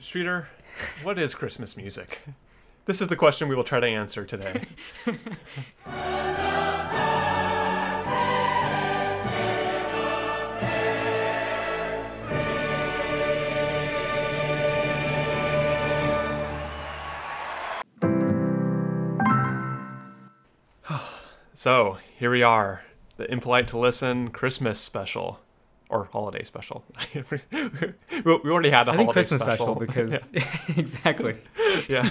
Streeter, what is Christmas music? This is the question we will try to answer today. so, here we are, the Impolite to Listen Christmas special or holiday special. we already had a I holiday Christmas special, special, because exactly yeah.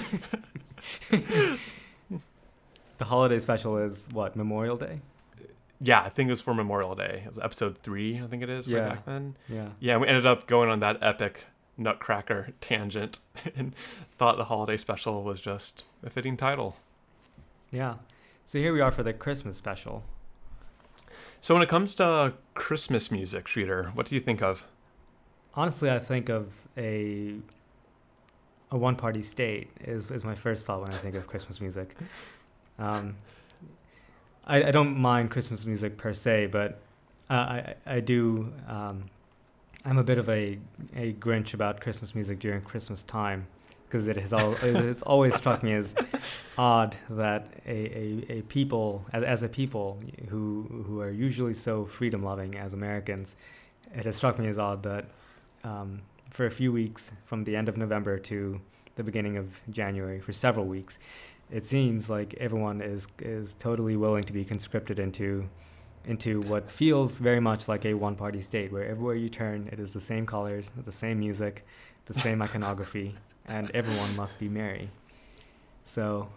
the holiday special is what Memorial Day. Yeah, I think it was for Memorial Day. It was episode three, I think it is, way Yeah. back then. Yeah. Yeah, we ended up going on that epic nutcracker tangent and thought the holiday special was just a fitting title. Yeah. So here we are for the Christmas special. So when it comes to Christmas music, Streeter, what do you think of? Honestly, I think of a a one party state is is my first thought when I think of Christmas music. Um, I, I don't mind Christmas music per se, but uh, I I do. Um, I'm a bit of a a Grinch about Christmas music during Christmas time because it has all it has always struck me as odd that a, a, a people as, as a people who who are usually so freedom loving as Americans, it has struck me as odd that um, for a few weeks from the end of November to the beginning of January for several weeks, it seems like everyone is is totally willing to be conscripted into into what feels very much like a one party state where everywhere you turn it is the same colors, the same music, the same iconography, and everyone must be merry. So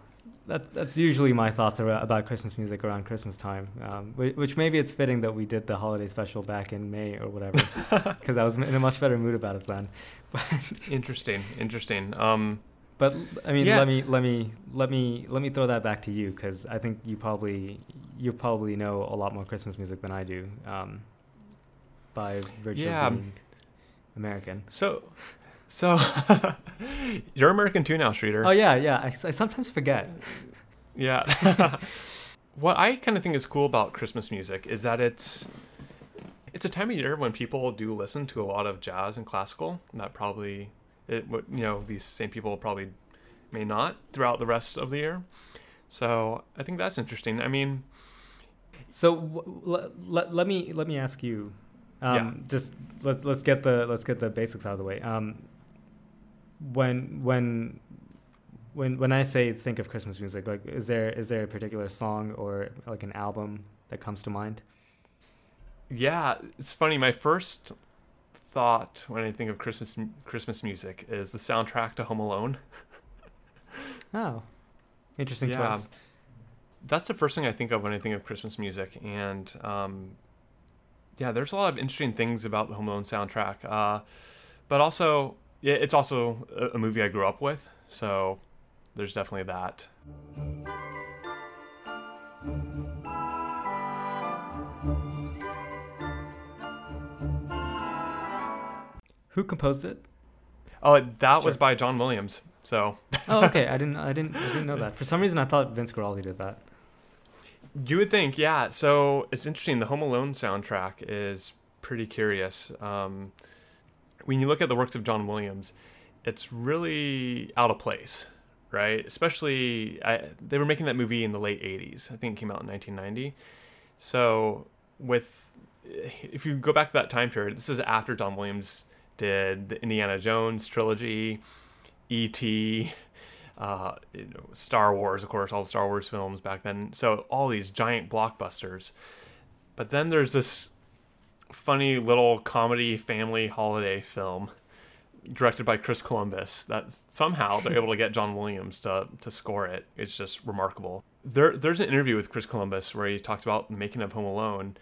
that, that's usually my thoughts about Christmas music around Christmas time, um, whi- which maybe it's fitting that we did the holiday special back in May or whatever, because I was in a much better mood about it then. Interesting, interesting. Um, But I mean, Yeah. let me let me let me let me throw that back to you because I think you probably you probably know a lot more Christmas music than I do, um, by virtue Yeah. of being American. so, so you're American too now, Streeter. Oh yeah, yeah. I sometimes forget. Yeah. what I kind of think is cool about Christmas music is that it's it's a time of year when people do listen to a lot of jazz and classical. That probably it would you know these same people probably may not throughout the rest of the year. So I think that's interesting. I mean, So w- let, let me let me ask you, um, Yeah. just let let's get the let's get the basics out of the way. Um, when when when when I say think of Christmas music, like is there is there a particular song or like an album that comes to mind? yeah, it's funny. My first thought when I think of Christmas Christmas music is the soundtrack to Home Alone. Oh, interesting Yeah. choice. that's the first thing I think of when I think of Christmas music. And um, yeah, there's a lot of interesting things about the Home Alone soundtrack. Uh, but also, yeah, it's also a, a movie I grew up with. So there's definitely that. Who composed it? Oh, that was by John Williams. So Oh, okay. I didn't I didn't I didn't know that. For some reason, I thought Vince Guaraldi did that. you would think, yeah. So it's interesting. The Home Alone soundtrack is pretty curious. Um, when you look at the works of John Williams, it's really out of place, right? Especially, I, they were making that movie in the late 80s. I think it came out in 1990. So, with if you go back to that time period, this is after John Williams did the Indiana Jones trilogy, E.T., uh, you know, Star Wars, of course, all the Star Wars films back then. So, all these giant blockbusters. But then there's this funny little comedy family holiday film directed by Chris Columbus that somehow they're able to get John Williams to, to score it. It's just remarkable. There, there's an interview with Chris Columbus where he talks about the making of Home Alone,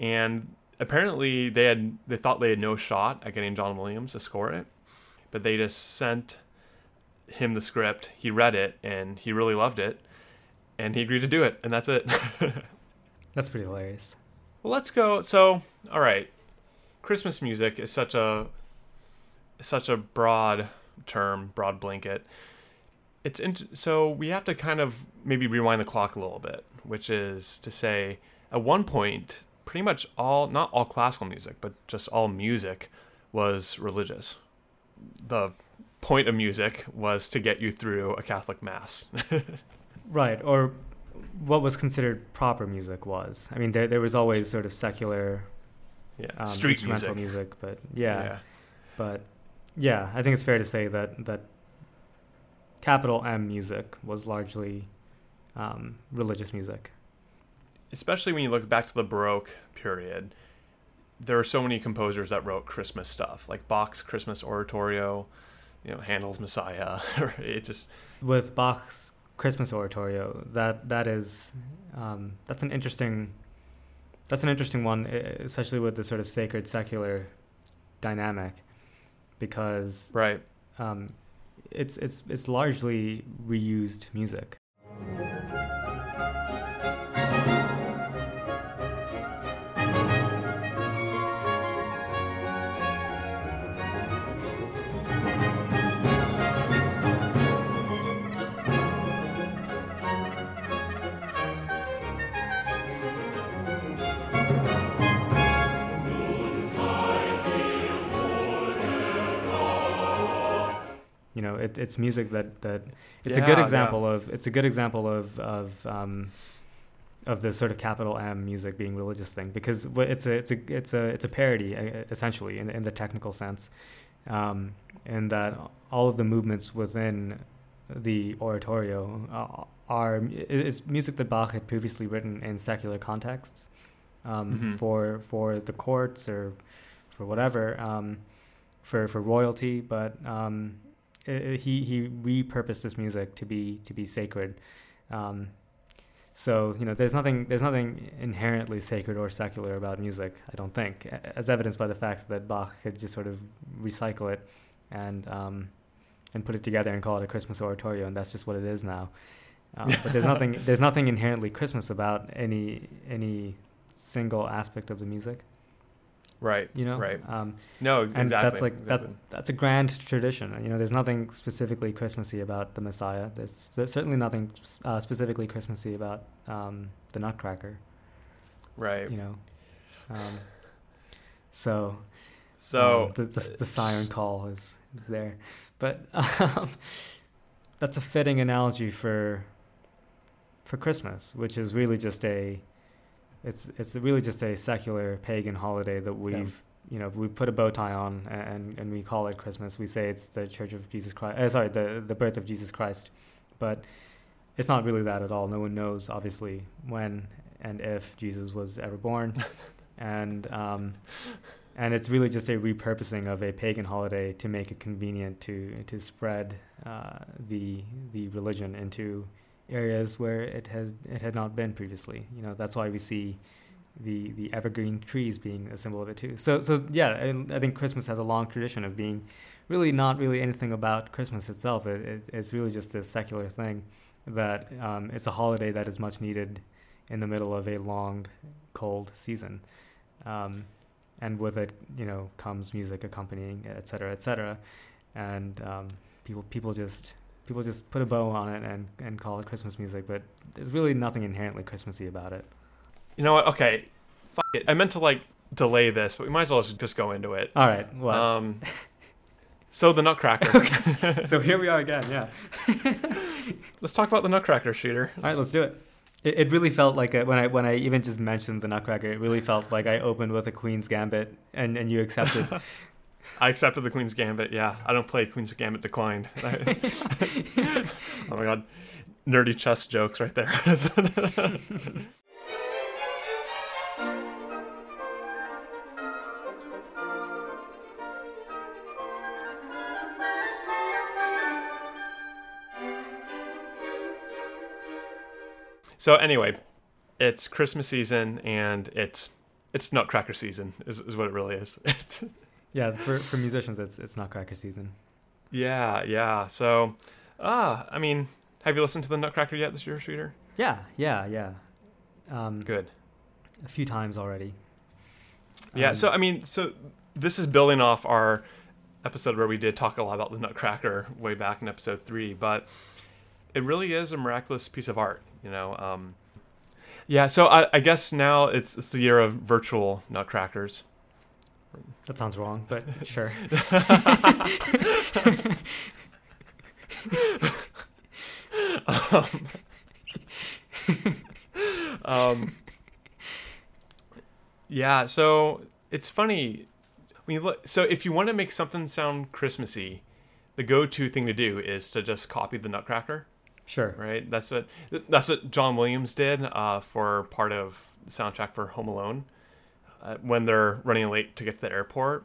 and apparently they had they thought they had no shot at getting John Williams to score it, but they just sent him the script. He read it and he really loved it, and he agreed to do it, and that's it. That's pretty hilarious. Well, let's go. So, all right, Christmas music is such a such a broad term, broad blanket. It's int- so we have to kind of maybe rewind the clock a little bit, which is to say, at one point, pretty much all not all classical music, but just all music was religious. The point of music was to get you through a Catholic mass. right, or what was considered proper music was. I mean, there there was always sort of secular, yeah, um, street instrumental music. music, but yeah, but yeah, I think it's fair to say that that capital M music was largely um, religious music. Especially when you look back to the Baroque period, there are so many composers that wrote Christmas stuff, like Bach's Christmas Oratorio, you know, Handel's Messiah. it just with Bach's Christmas Oratorio, that that is um, that's an interesting that's an interesting one, especially with the sort of sacred secular dynamic, because right. Um, it's it's it's largely reused music. Know it, it's music that that it's yeah, a good example yeah. of it's a good example of of um, of this sort of capital M music being religious thing because it's a it's a it's a it's a parody essentially in, in the technical sense, um, in that all of the movements within the oratorio uh, are it's music that Bach had previously written in secular contexts um, mm-hmm. for for the courts or for whatever um, for for royalty, but um, he he repurposed this music to be to be sacred. Um, so you know, there's nothing there's nothing inherently sacred or secular about music. I don't think, as evidenced by the fact that Bach could just sort of recycle it and um, and put it together and call it a Christmas oratorio, and that's just what it is now. Um, but there's nothing there's nothing inherently Christmas about any any single aspect of the music. Right. You know. Right. Um, no, exactly. And that's like exactly. that's that's a grand tradition. You know, there's nothing specifically Christmassy about the Messiah. There's, there's certainly nothing uh, specifically Christmassy about um, the Nutcracker. Right. You know. Um, so. So the, the, the siren call is is there, but um, that's a fitting analogy for for Christmas, which is really just a it's it's really just a secular pagan holiday that we've yeah. you know we put a bow tie on and and we call it Christmas. We say it's the Church of Jesus Christ. Uh, sorry, the the birth of Jesus Christ, but it's not really that at all. No one knows obviously when and if Jesus was ever born, and um, and it's really just a repurposing of a pagan holiday to make it convenient to to spread uh, the the religion into areas where it has it had not been previously. You know, that's why we see the the evergreen trees being a symbol of it too. So so yeah, I, I think Christmas has a long tradition of being really not really anything about Christmas itself. It, it, it's really just a secular thing that um, it's a holiday that is much needed in the middle of a long, cold season. Um, and with it, you know, comes music accompanying, et cetera, et cetera. And um, people people just people just put a bow on it and, and call it Christmas music, but there's really nothing inherently Christmassy about it. You know what? Okay, F- it. I meant to like delay this, but we might as well just go into it. All right. What? Um, so the Nutcracker. okay. so here we are again. Yeah. let's talk about the Nutcracker shooter. All right, let's do it. It, it really felt like a, when I when I even just mentioned the Nutcracker, it really felt like I opened with a Queen's Gambit, and, and you accepted. I accepted the Queen's Gambit. Yeah, I don't play Queen's Gambit. Declined. oh my god, nerdy chess jokes right there. so anyway, it's Christmas season and it's it's Nutcracker season is, is what it really is. Yeah, for for musicians, it's it's Nutcracker season. Yeah, yeah. So, ah, I mean, have you listened to the Nutcracker yet this year, Shooter? Yeah, yeah, yeah. Um, Good. A few times already. Yeah. Um, so I mean, so this is building off our episode where we did talk a lot about the Nutcracker way back in episode three, but it really is a miraculous piece of art. You know. Um, yeah. So I, I guess now it's it's the year of virtual Nutcrackers That sounds wrong, but sure. um, um, yeah, so it's funny when you look. So if you want to make something sound Christmassy, the go-to thing to do is to just copy the Nutcracker. Sure. Right. That's what that's what John Williams did uh, for part of the soundtrack for Home Alone uh, when they're running late to get to the airport.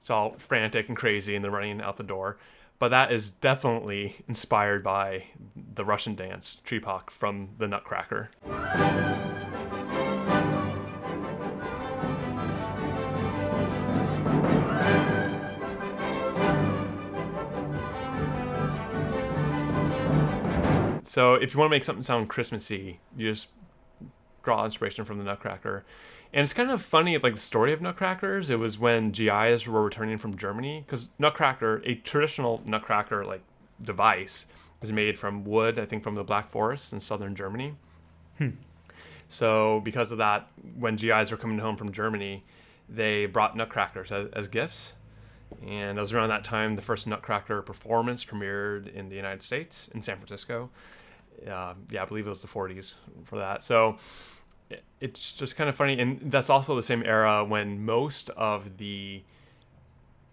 It's all frantic and crazy, and they're running out the door. But that is definitely inspired by the Russian dance Trepak from the Nutcracker. So if you want to make something sound Christmassy, you just draw inspiration from the Nutcracker. And it's kind of funny, like the story of Nutcrackers. It was when GIs were returning from Germany, because Nutcracker, a traditional Nutcracker like device, is made from wood. I think from the Black Forest in southern Germany. Hmm. So because of that, when GIs were coming home from Germany, they brought Nutcrackers as, as gifts. And it was around that time the first Nutcracker performance premiered in the United States in San Francisco. Uh, yeah, I believe it was the 40s for that. So it's just kind of funny and that's also the same era when most of the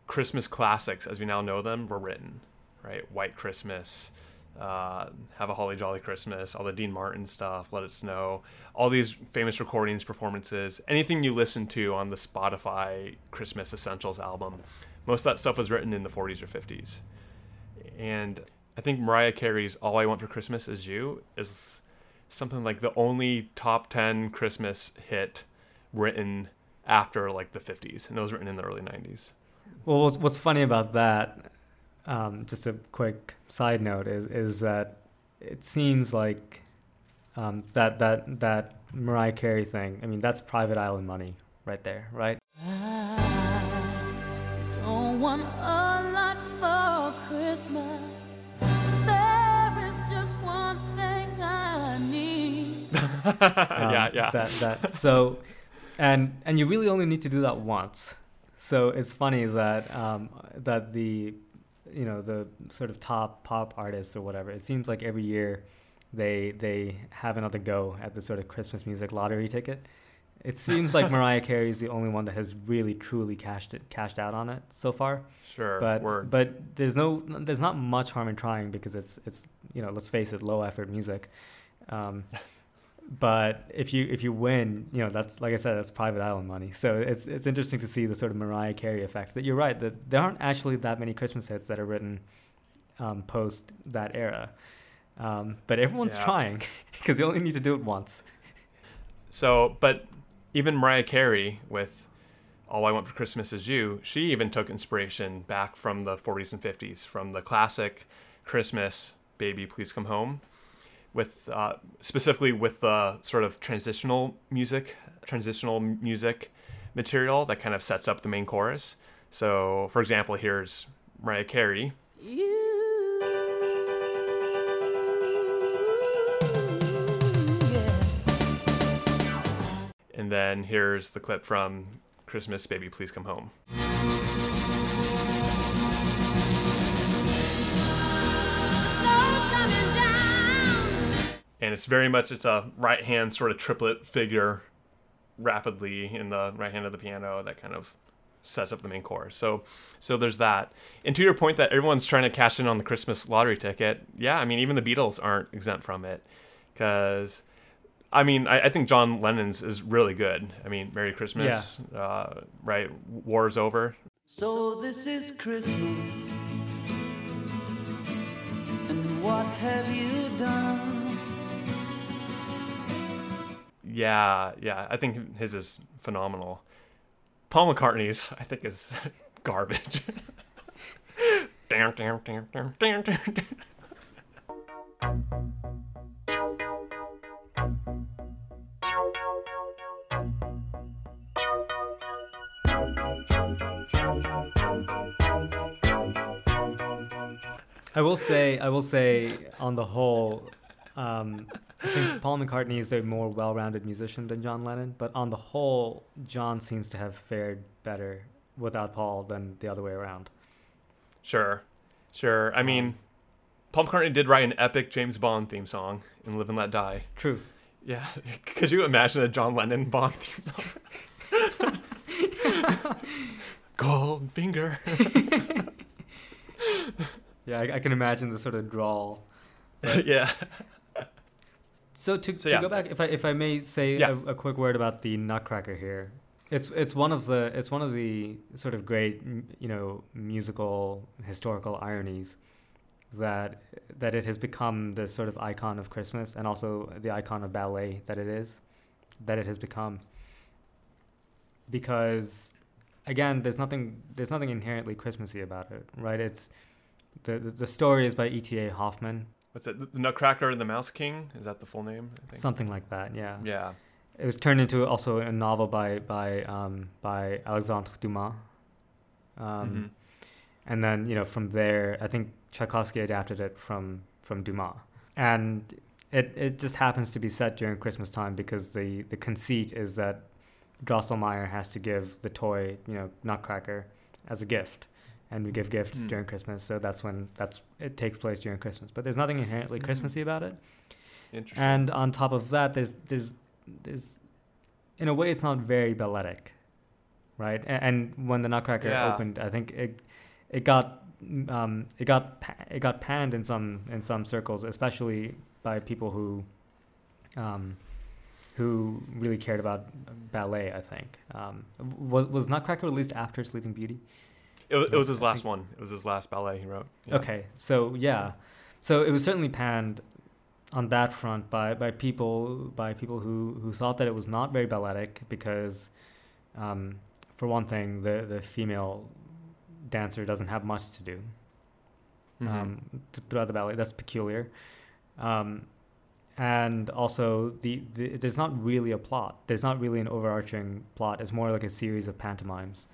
christmas classics as we now know them were written right white christmas uh, have a holly jolly christmas all the dean martin stuff let it snow all these famous recordings performances anything you listen to on the spotify christmas essentials album most of that stuff was written in the 40s or 50s and i think mariah carey's all i want for christmas is you is something like the only top 10 Christmas hit written after like the 50s, and it was written in the early 90s. Well, what's, what's funny about that, um, just a quick side note, is is that it seems like um, that that that Mariah Carey thing. I mean, that's private island money right there, right? I don't want a lot for Christmas. yeah, yeah. That that so, and and you really only need to do that once. So it's funny that um, that the you know the sort of top pop artists or whatever. It seems like every year they they have another go at the sort of Christmas music lottery ticket. It seems like Mariah Carey is the only one that has really truly cashed it cashed out on it so far. Sure, but word. but there's no there's not much harm in trying because it's it's you know let's face it low effort music. Um, but if you if you win, you know that's like I said, that's private island money. So it's it's interesting to see the sort of Mariah Carey effects. That you're right that there aren't actually that many Christmas hits that are written um, post that era, um, but everyone's yeah. trying because you only need to do it once. So, but even Mariah Carey with "All I Want for Christmas Is You," she even took inspiration back from the 40s and 50s from the classic Christmas "Baby Please Come Home." With uh, specifically with the sort of transitional music, transitional music material that kind of sets up the main chorus. So, for example, here's Mariah Carey. And then here's the clip from Christmas Baby Please Come Home. And it's very much it's a right hand sort of triplet figure rapidly in the right hand of the piano that kind of sets up the main chorus. So so there's that. And to your point that everyone's trying to cash in on the Christmas lottery ticket, yeah, I mean even the Beatles aren't exempt from it because. I mean, I, I, think John Lennon's is really good. I mean, Merry Christmas, yeah. uh, right? War's over. So this is Christmas, and what have you done? Yeah, yeah. I think his is phenomenal. Paul McCartney's, I think, is garbage. damn, damn, damn, damn, damn, damn. I will say, I will say, on the whole, um, I think Paul McCartney is a more well-rounded musician than John Lennon. But on the whole, John seems to have fared better without Paul than the other way around. Sure, sure. I mean, Um, Paul McCartney did write an epic James Bond theme song in "Live and Let Die." True. Yeah, could you imagine a John Lennon Bond theme song? Goldfinger. Yeah, I, I can imagine the sort of drawl. yeah. So to, So, to yeah. go back, if I if I may say Yeah. a, a quick word about the Nutcracker here, it's it's one of the it's one of the sort of great you know musical historical ironies that that it has become the sort of icon of Christmas and also the icon of ballet that it is, that it has become. Because, again, there's nothing there's nothing inherently Christmassy about it, right? It's the the, the story is by E.T.A. Hoffmann, What's it? The Nutcracker and the Mouse King? Is that the full name? I think. something like that, yeah. Yeah. It was turned into also a novel by by um, by Alexandre Dumas. Um, Mhm. And then you know from there, I think Tchaikovsky adapted it from from Dumas, and it it just happens to be set during Christmas time because the the conceit is that Drosselmeyer has to give the toy you know Nutcracker as a gift, and we give gifts Hmm. during Christmas, so that's when that's it takes place during Christmas. But there's nothing inherently Hmm. Christmassy about it. Interesting. And on top of that, there's there's there's in a way it's not very balletic, right? And, and when the Nutcracker Yeah. opened, I think it it got um, it got it got panned in some in some circles, especially by people who um, who really cared about ballet. I think um, was was Nutcracker released after Sleeping Beauty? It, was, it was his last one. It was his last ballet he wrote. Yeah. Okay, so yeah, so it was certainly panned on that front by, by people by people who, who thought that it was not very balletic because, um, for one thing, the the female dancer doesn't have much to do Mhm. um, throughout the ballet. That's peculiar, um, and also the, the there's not really a plot. There's not really an overarching plot. It's more like a series of pantomimes.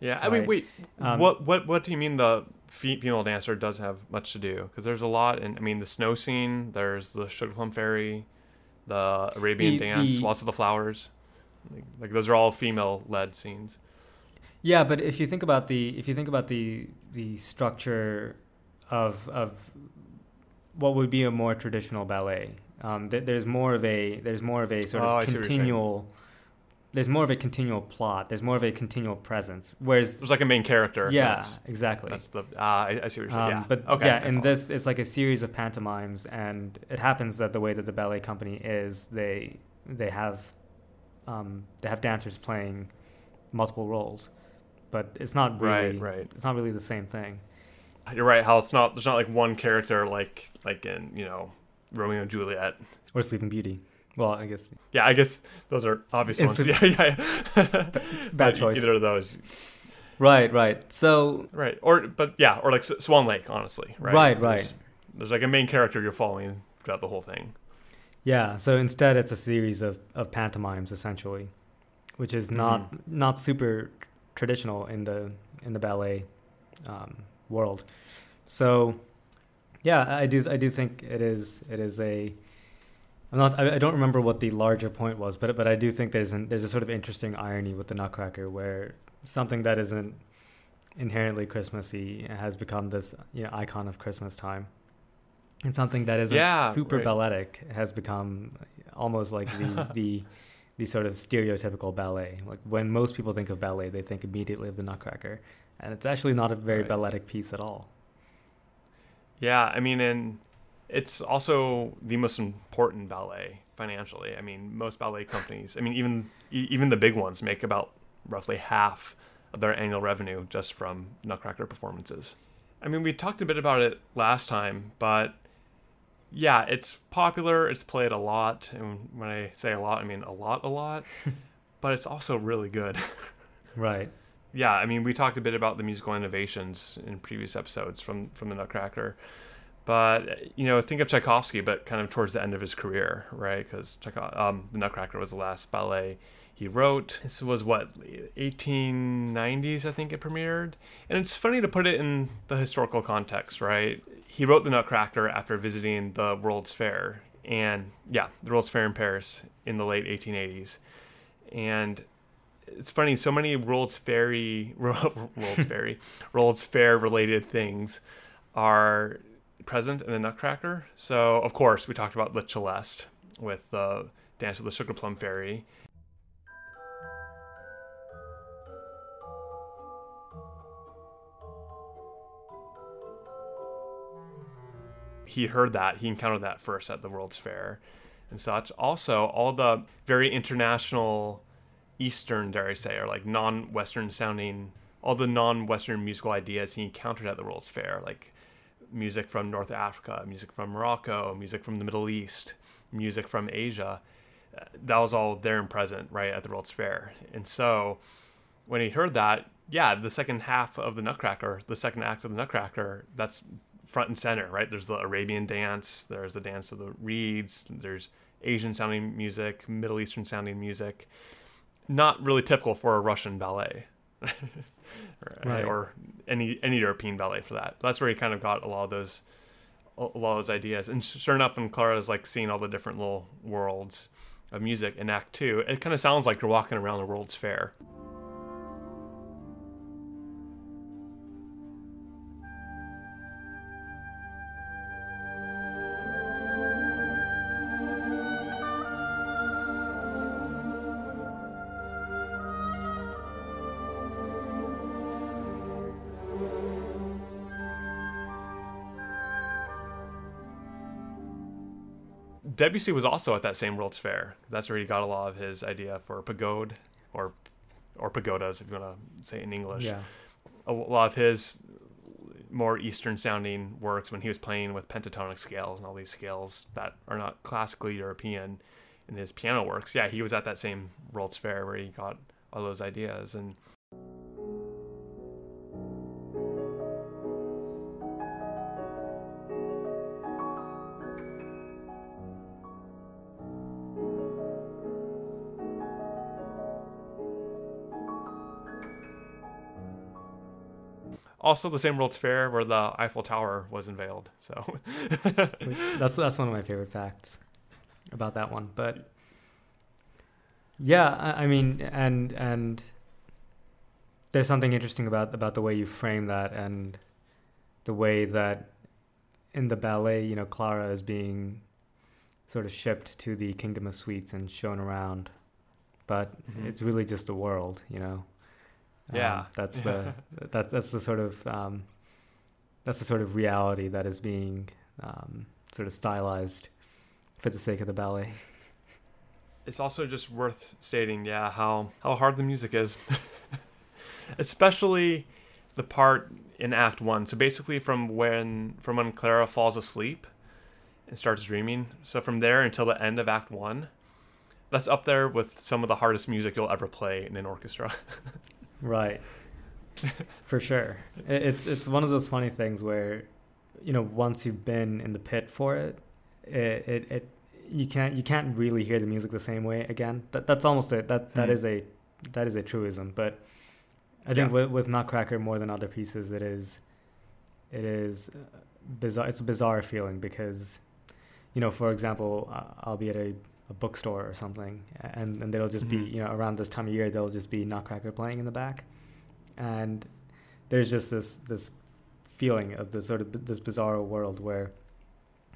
Yeah, I mean, wait. Um, what what what do you mean the female dancer does have much to do? Because there's a lot, and I mean the snow scene. There's the Sugar Plum Fairy, the Arabian The- Dance, the- Waltz of the Flowers. Like, like those are all female led scenes. Yeah, but if you think about the if you think about the the structure of of what would be a more traditional ballet, um, th- there's more of a there's more of a sort Oh, of see what you're continual. There's more of a continual plot. There's more of a continual presence. Whereas, There's like a main character. yeah, that's, exactly. that's the ah. I, I see what you're saying. Um, yeah, But okay. yeah, in this, it's like a series of pantomimes, and it happens that the way that the ballet company is, they they have um, they have dancers playing multiple roles, but it's not really right, right. it's not really the same thing. You're right. How it's not. There's not like one character like like in you know Romeo and Juliet. Or Sleeping Beauty. Well, I guess Yeah, I guess those are obvious ones. a- yeah, yeah. bad choice. Either of those, right, right. So right? Or but yeah, or like Swan Lake, honestly. Right, Right, There's- right. There's like a main character you're following throughout the whole thing. yeah, so instead it's a series of, of pantomimes essentially, which is not Mm-hmm. not super traditional in the in the ballet um, world. So yeah, I do I do think it is it is a I'm not I, I don't remember what the larger point was, but but I do think there's an, there's a sort of interesting irony with the Nutcracker where something that isn't inherently Christmassy has become this you know icon of Christmas time. And something that isn't Yeah, super right. balletic has become almost like the the the sort of stereotypical ballet. Like when most people think of ballet, they think immediately of the Nutcracker, and it's actually not a very Right. balletic piece at all. Yeah, I mean, and it's also the most important ballet financially. I mean, most ballet companies, I mean, even even the big ones make about roughly half of their annual revenue just from Nutcracker performances. I mean, we talked a bit about it last time, but yeah, it's popular. It's played a lot, and when I say a lot, I mean a lot, a lot. but it's also really good. Right. yeah, I mean, we talked a bit about the musical innovations in previous episodes from from the Nutcracker, but you know, think of Tchaikovsky, but kind of towards the end of his career, right? Because um, the Nutcracker was the last ballet he wrote. This was what 1890s, I think it premiered, and it's funny to put it in the historical context, right? He wrote the Nutcracker after visiting the World's Fair, and yeah, the World's Fair in Paris in the late 1880s, and it's funny. So many World's Fairy, World's Fairy, World's Fair related things are present in the Nutcracker. So of course we talked about the Celeste with the dance of the Sugar Plum Fairy. He heard that, he encountered that first at the World's Fair and such. Also, all the very international Eastern, dare I say, or like non Western sounding, all the non Western musical ideas he encountered at the World's Fair, like music from North Africa, music from Morocco, music from the Middle East, music from Asia. Uh, that was all there and present right at the World's Fair. And so when he heard that, yeah, the second half of the Nutcracker, the second act of the Nutcracker, that's front and center, right? There's the Arabian dance, there's the dance of the reeds, there's Asian sounding music, Middle Eastern sounding music. Not really typical for a Russian ballet. right. or any any European ballet for that. That's where he kind of got a lot of those a lot of those ideas. And sure enough, when Clara's like seeing all the different little worlds of music in Act Two, it kind of sounds like you're walking around the World's Fair. Debussy was also at that same World's Fair. That's where he got a lot of his idea for pagode, or or pagodas, if you want to say it in English. Yeah. A lot of his more Eastern sounding works when he was playing with pentatonic scales and all these scales that are not classically European in his piano works. Yeah, he was at that same World's Fair where he got all those ideas and also the same World's Fair where the Eiffel Tower was unveiled. So that's that's one of my favorite facts about that one. But yeah, I, I mean, and and there's something interesting about about the way you frame that and the way that in the ballet, you know, Clara is being sort of shipped to the kingdom of sweets and shown around, but mm-hmm. it's really just the world, you know. Yeah, um, that's the that, that's the sort of um, that's the sort of reality that is being um, sort of stylized for the sake of the ballet. It's also just worth stating, yeah, how how hard the music is, especially the part in Act One. So basically, from when from when Clara falls asleep and starts dreaming, so from there until the end of Act One, that's up there with some of the hardest music you'll ever play in an orchestra. Right. For sure. It's it's one of those funny things where, you know, once you've been in the pit for it, it it, it you can't you can't really hear the music the same way again. That that's almost it. That that mm. is a that is a truism. But I think yeah. with with Nutcracker more than other pieces, it is it is bizarre. It's a bizarre feeling because, you know, for example, I'll be at a a bookstore or something, and and there'll just mm-hmm. be you know around this time of year there'll just be Nutcracker playing in the back, and there's just this this feeling of this sort of this bizarre world where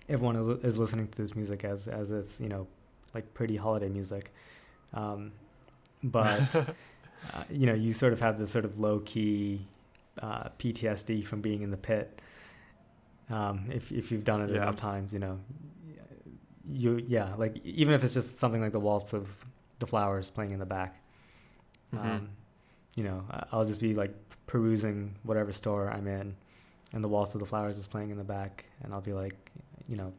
everyone is, is listening to this music as as it's you know like pretty holiday music, um, but uh, you know you sort of have this sort of low key uh, PTSD from being in the pit. Um, if if you've done it yeah. enough times, you know you yeah like even if it's just something like the waltz of the flowers playing in the back mm-hmm. um, you know i'll just be like perusing whatever store i'm in and the waltz of the flowers is playing in the back and i'll be like you know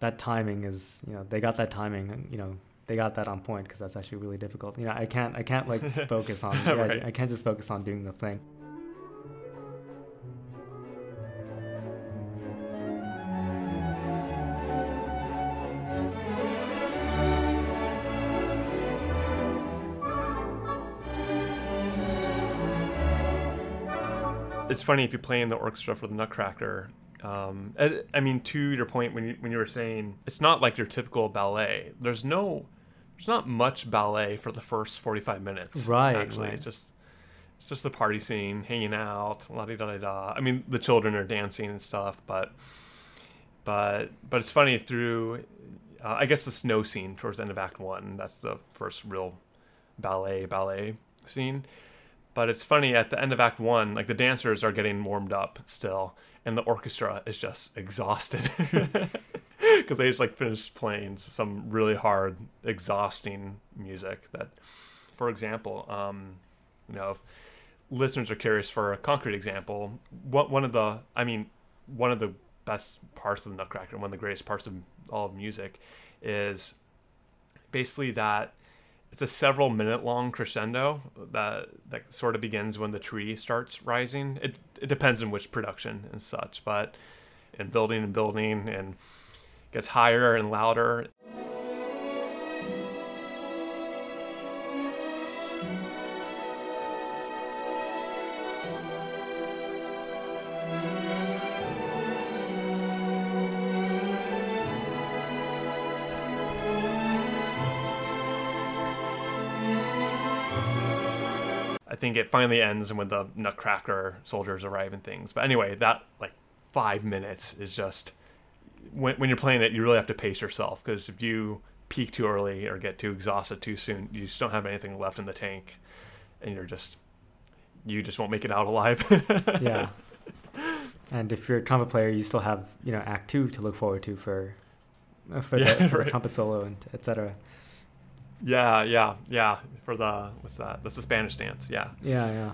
that timing is you know they got that timing you know they got that on point because that's actually really difficult you know i can't i can't like focus on yeah, right. I, I can't just focus on doing the thing it's funny if you play in the orchestra for the Nutcracker. Um, I, I mean, to your point when you, when you were saying it's not like your typical ballet. There's no, there's not much ballet for the first 45 minutes. Right, Actually, right. it's just it's just the party scene, hanging out, la di da di da. I mean, the children are dancing and stuff, but but but it's funny through. Uh, I guess the snow scene towards the end of Act One. That's the first real ballet ballet scene. But it's funny at the end of Act One, like the dancers are getting warmed up still, and the orchestra is just exhausted because they just like finished playing some really hard, exhausting music. That, for example, um, you know, if listeners are curious for a concrete example, what one of the, I mean, one of the best parts of the Nutcracker, one of the greatest parts of all of music, is basically that it's a several minute long crescendo that that sort of begins when the tree starts rising. It it depends on which production and such, but and building and building and gets higher and louder. Think it finally ends and when the Nutcracker soldiers arrive and things. But anyway, that like five minutes is just when when you're playing it, you really have to pace yourself because if you peak too early or get too exhausted too soon, you just don't have anything left in the tank, and you're just you just won't make it out alive. yeah. And if you're a trumpet player, you still have you know Act Two to look forward to for uh, for, Yeah, the, for right. the trumpet solo and etc. Yeah, yeah, yeah. For the what's that? That's the Spanish dance. Yeah. Yeah, yeah.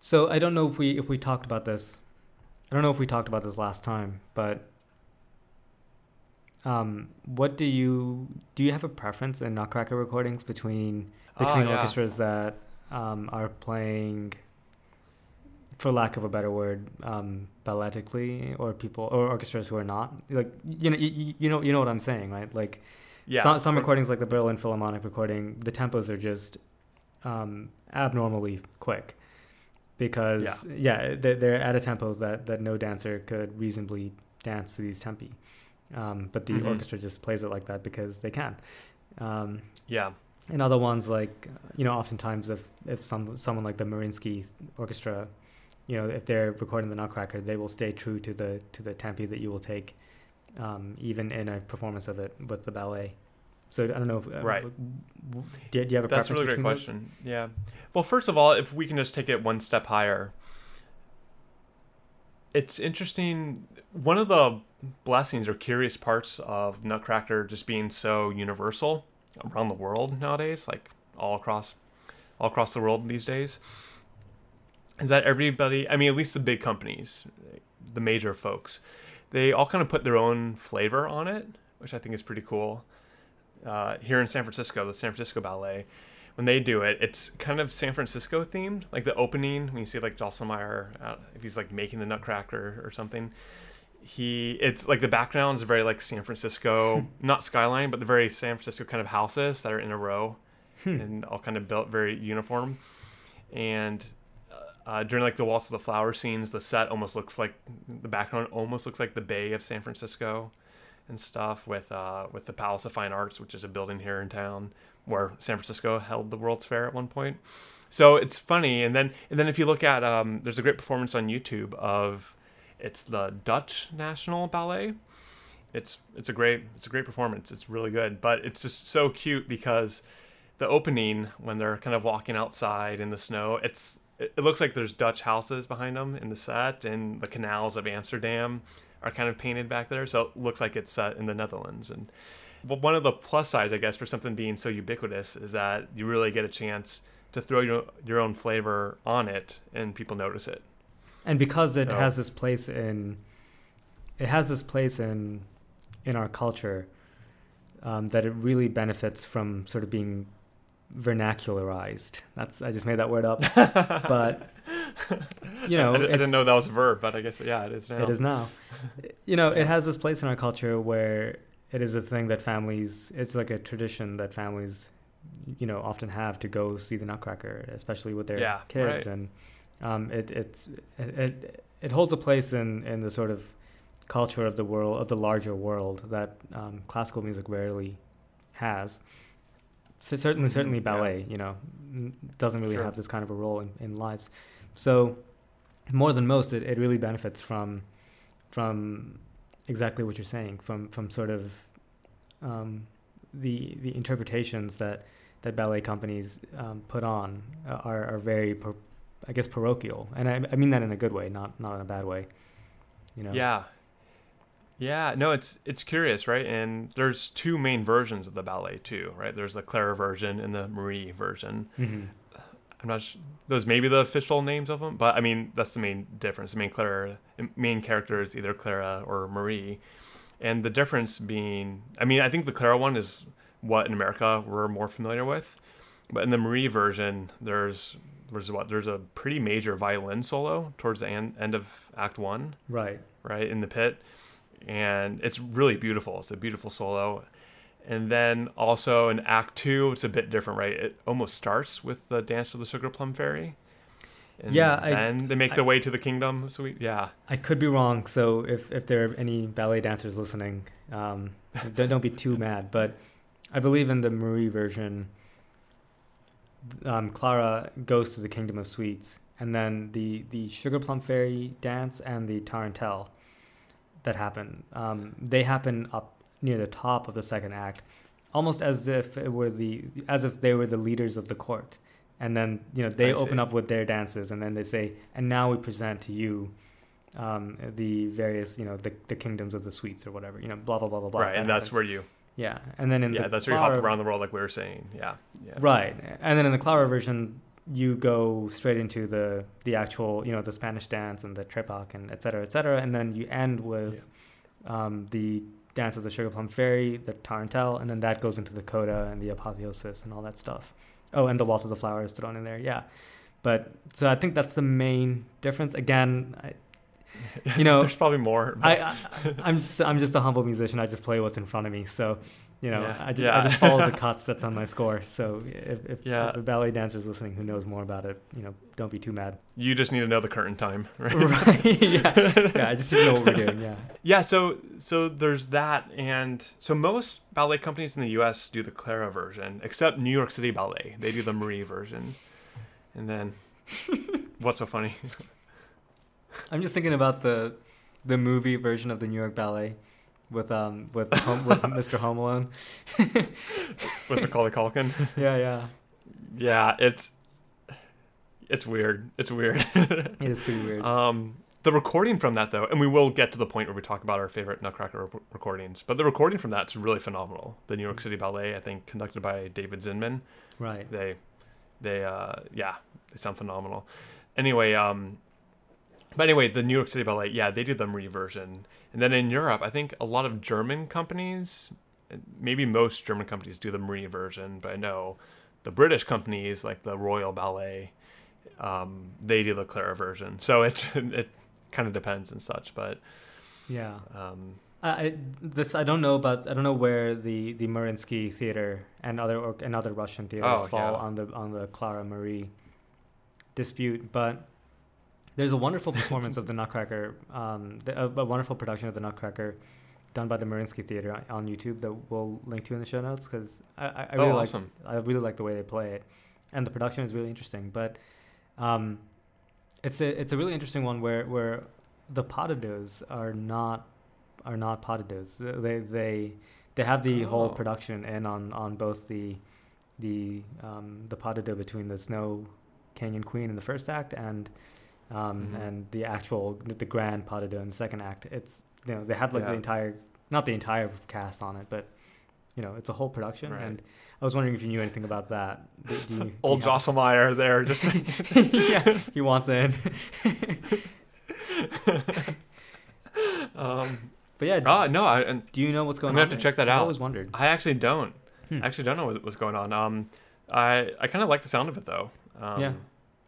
So I don't know if we if we talked about this. I don't know if we talked about this last time, but um, what do you do? You have a preference in Nutcracker recordings between between Ah, yeah. orchestras that um, are playing, for lack of a better word, um, balletically, or people or orchestras who are not like you know you, you know you know what I'm saying, right? Like Yeah. some, some recordings, like the Berlin Philharmonic recording, the tempos are just um, abnormally quick because yeah, they- they're at a tempos that, that no dancer could reasonably dance to these tempi. Um, but the Mhm. orchestra just plays it like that because they can. Um, Yeah. and other ones like you know oftentimes if if some someone like the Mariinsky Orchestra, you know if they're recording the Nutcracker, they will stay true to the to the tempi that you will take, um, even in a performance of it with the ballet. So I don't know. If, uh, Right. w- Do you, do you have a That's a really great between those? question. Yeah. Well, first of all, if we can just take it one step higher, it's interesting. One of the blessings or curious parts of Nutcracker just being so universal around the world nowadays, like all across, all across the world these days, is that everybody. I mean, at least the big companies, the major folks, they all kind of put their own flavor on it, which I think is pretty cool. Uh, here in San Francisco, the San Francisco Ballet, when they do it, it's kind of San Francisco themed. Like the opening, when you see like Drosselmeyer, uh, if he's like making the Nutcracker or something, he it's like the background is very like San Francisco, not skyline, but the very San Francisco kind of houses that are in a row and all kind of built very uniform. And uh, during like the Waltz of the Flower scenes, the set almost looks like the background almost looks like the Bay of San Francisco and stuff with uh, with the Palace of Fine Arts, which is a building here in town where San Francisco held the World's Fair at one point. So it's funny, and then and then if you look at um, there's a great performance on YouTube of it's the Dutch National Ballet. It's it's a great it's a great performance. It's really good, but it's just so cute because the opening when they're kind of walking outside in the snow, it's it looks like there's Dutch houses behind them in the set, and the canals of Amsterdam are kind of painted back there, so it looks like it's set in the Netherlands. And well, one of the plus sides, I guess, for something being so ubiquitous is that you really get a chance to throw your your own flavor on it, and people notice it. and because it So- has this place in it has this place in in our culture um, that it really benefits from sort of being vernacularized. That's I just made that word up, but you know, I, I didn't know that was a verb, but I guess yeah, it is now. it is now. You know, it has this place in our culture where it is a thing that families. It's like a tradition that families, you know, often have to go see the Nutcracker, especially with their Yeah, kids, right. and um, it it's it, it it holds a place in in the sort of culture of the world of the larger world that um, classical music rarely has. So certainly, Mhm, certainly yeah. ballet, you know, doesn't really Sure. have this kind of a role in, in lives. So more than most, it, it really benefits from from exactly what you're saying, from from sort of um, the the interpretations that that ballet companies um, put on are are very, par- I guess, parochial, and I, I mean that in a good way, not not in a bad way. You know. Yeah. Yeah, no, it's it's curious, right? And there's two main versions of the ballet too, right? There's the Clara version and the Marie version. hmm I'm not sh- those may be the official names of them, but I mean that's the main difference. The main Clara, main character is either Clara or Marie, and the difference being, I mean, I think the Clara one is what in America we're more familiar with, but in the Marie version, there's there's what there's a pretty major violin solo towards the end, end of Act One, Right. right in the pit, and it's really beautiful. It's a beautiful solo. And then also in Act Two, it's a bit different, right? It almost starts with the dance of the Sugar Plum Fairy. And Yeah, I- they make I- their way to the kingdom. So we, yeah, I could be wrong, so if, if there are any ballet dancers listening, um, don't, don't be too mad. But I believe in the Marie version, um, Clara goes to the Kingdom of Sweets, and then the, the Sugar Plum Fairy dance and the Tarantelle that happen, um, they happen up near the top of the second act, almost as if it were the as if they were the leaders of the court. And then you know they I open see. up with their dances, and then they say, "And now we present to you um, the various, you know, the, the kingdoms of the sweets or whatever, you know, blah blah blah blah blah. right, That and that's happens. where you, yeah, and then in yeah, the that's where you hop around the world, like we were saying. Yeah, yeah, right, and then in the Clara version, you go straight into the the actual, you know, the Spanish dance and the trepak and et cetera, et cetera, and then you end with um, the dance of the Sugar Plum Fairy, the Tarantelle, and then that goes into the coda and the apotheosis and all that stuff. Oh, and the waltz of the flowers thrown in there, yeah. But so I think that's the main difference. Again, I, you know, there's probably more. but- I, I I'm just I'm just a humble musician. I just play what's in front of me. So, you know, Yeah, I, just, yeah. I just follow the cuts that's on my score. So if if, Yeah. if a ballet dancer's listening who knows more about it, you know, don't be too mad. you just need to know the curtain time, right? right? yeah, yeah. I just need to know what we're doing. Yeah. Yeah, so so there's that, and so most ballet companies in the U.S. do the Clara version, except New York City Ballet. They do the Marie version, and then what's so funny? I'm just thinking about the the movie version of the New York Ballet with um with home, with Mr. Home Alone. with Macaulay Culkin. Yeah, yeah. Yeah, it's it's weird. It's weird. It is pretty weird. um, the recording from that though, and we will get to the point where we talk about our favorite Nutcracker re- recordings. But the recording from that's really phenomenal. The New York City Ballet, I think, conducted by David Zinman. right. they they uh yeah they sound phenomenal anyway um but anyway the new york city ballet yeah they did the marie version and then in europe i think a lot of german companies maybe most german companies do the marie version but i know the british companies like the royal ballet um they do the clara version so it it kind of depends and such but Yeah. um I, I this I don't know about I don't know where the the Mariinsky Theater and other or, and other Russian theaters Oh, fall yeah. on the on the Clara Marie dispute, but there's a wonderful performance of the Nutcracker, um, the, a, a wonderful production of the Nutcracker done by the Mariinsky Theater on- on YouTube that we'll link to in the show notes because I, I, I really oh like awesome I really like the way they play it, and the production is really interesting. But um, it's a it's a really interesting one where where the deux are not are not pas. They they they have the whole Oh. production in on on both the the um, the pas between the Snow King and Queen in the first act and um, Mhm. and the actual the, grand pas de deux in the second act. It's you know they have like the entire not the entire cast on it, but you know it's a whole production Right. and I was wondering if you knew anything about that. Do, do you, old Josselmeyer there just yeah, he wants in. um But yeah, ah no I, and do you know what's going I'm gonna on? have to check that out. Out. always wondered. I actually don't. Hmm. I actually don't know what, what's going on. Um, I I kind of like the sound of it though. Um, Yeah.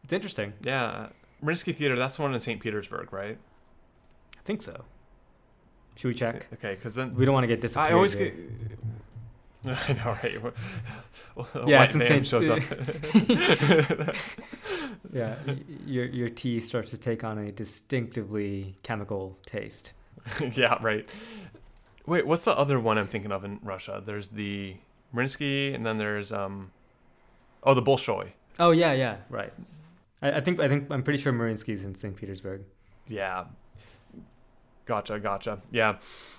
It's interesting. Yeah. Mariinsky Theater. That's the one in St. Petersburg, right? I think so. Should we check? Okay, because then We don't want to get disappeared. I always get. I know, right? Well, a Yeah, white it's insane. shows up. yeah, your your tea starts to take on a distinctively chemical taste. yeah, right. Wait, what's the other one I'm thinking of in Russia? There's the Mariinsky, and then there's um, oh, the Bolshoi. Oh yeah, yeah, right. I, I think I think I'm pretty sure Mariinsky's in St. Petersburg. Yeah. Gotcha, gotcha. Yeah,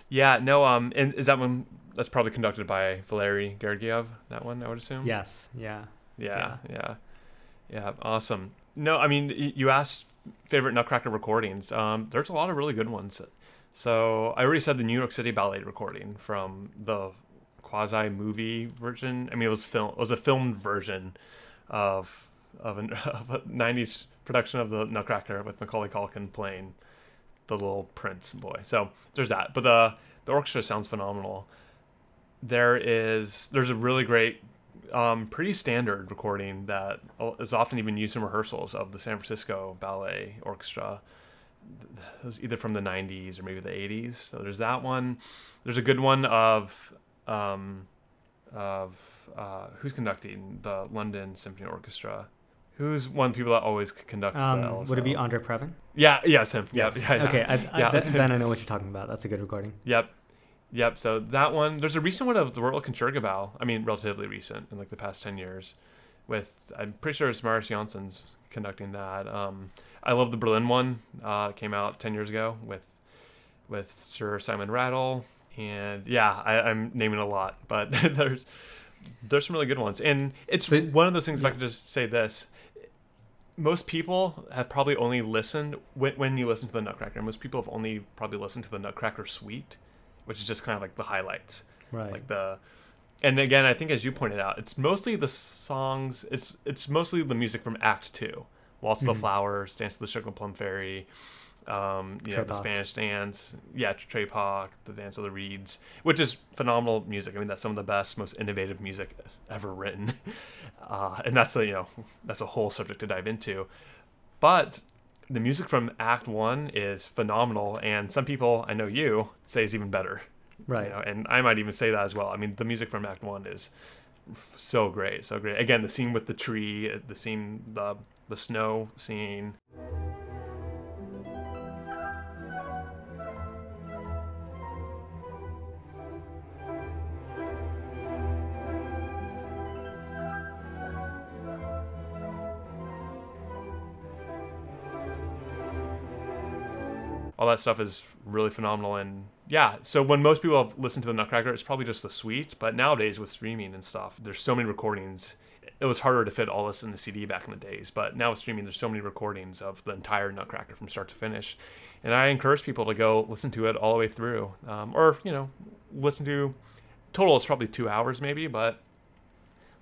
yeah. No, um, and is that one? That's probably conducted by Valery Gergiev. That one, I would assume. Yes, yeah. Yeah, yeah, yeah. Awesome. No, I mean, you asked favorite Nutcracker recordings. Um, there's a lot of really good ones. So I already said the New York City Ballet recording from the quasi movie version. I mean, it was film. It was a filmed version of of, an, of a '90s production of the Nutcracker with Macaulay Culkin playing the little prince boy. So there's that. But the the orchestra sounds phenomenal. There is there's a really great um, pretty standard recording that is often even used in rehearsals of the San Francisco Ballet Orchestra. Either from the 90s or maybe the 80s. So there's that one. There's a good one of um, of uh, who's conducting the London Symphony Orchestra. Who's one people that always conducts the Um, LSO? would it be Andre Previn? Yeah, yeah, it's him. Yep, yeah, yeah. Okay, I, I, Yeah. th- then I know what you're talking about. That's a good recording. Yep. Yep. So that one, there's a recent one of the Royal Concertgebouw. I mean, relatively recent in like the past 10 years. With, I'm pretty sure it's Mariss Jansons conducting that. Um, I love the Berlin one. Uh, came out 10 years ago with with Sir Simon Rattle. And yeah, I, I'm naming a lot, but there's there's some really good ones. And it's So- one of those things, if I could just say this. Most people have probably only listened when, when you listen to the Nutcracker. Most people have only probably listened to the Nutcracker Suite, which is just kind of like the highlights Right. like the and again i think as you pointed out it's mostly the songs it's it's mostly the music from act two waltz of Mhm. the flowers dance of the sugar plum fairy um you know the spanish dance yeah Trepak, the dance of the reeds which is phenomenal music i mean that's some of the best most innovative music ever written uh and that's a you know that's a whole subject to dive into but the music from act one is phenomenal and some people i know you say is even better right. you know, and I might even say that as well. I mean, the music from Act One is so great, so great. Again, the scene with the tree, the scene, the the snow scene. All that stuff is really phenomenal, and yeah. So when most people have listened to the Nutcracker, it's probably just the suite. But nowadays with streaming and stuff, there's so many recordings. It was harder to fit all this in the CD back in the days, but now with streaming, there's so many recordings of the entire Nutcracker from start to finish. And I encourage people to go listen to it all the way through, um, or you know, listen to. Total, it's probably two hours maybe, but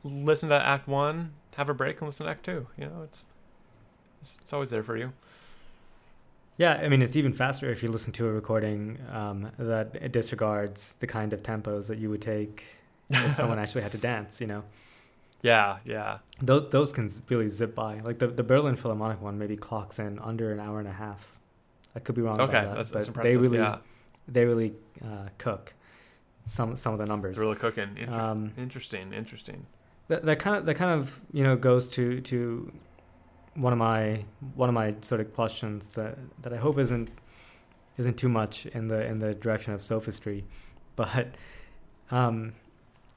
listen to Act One, have a break, and listen to Act Two. You know, it's it's, it's always there for you. Yeah, I mean, it's even faster if you listen to a recording um, that disregards the kind of tempos that you would take if someone actually had to dance. You know, Yeah, yeah. those those can really zip by. Like the the Berlin Philharmonic one, maybe clocks in under an hour and a half. I could be wrong. Okay, that, that's, but that's impressive. they really yeah, they really uh, cook some some of the numbers. it's really cooking. Inter- Um, interesting, interesting. that, that kind of that kind of you know goes to to one of my one of my sort of questions that that I hope isn't isn't too much in the in the direction of sophistry, but um,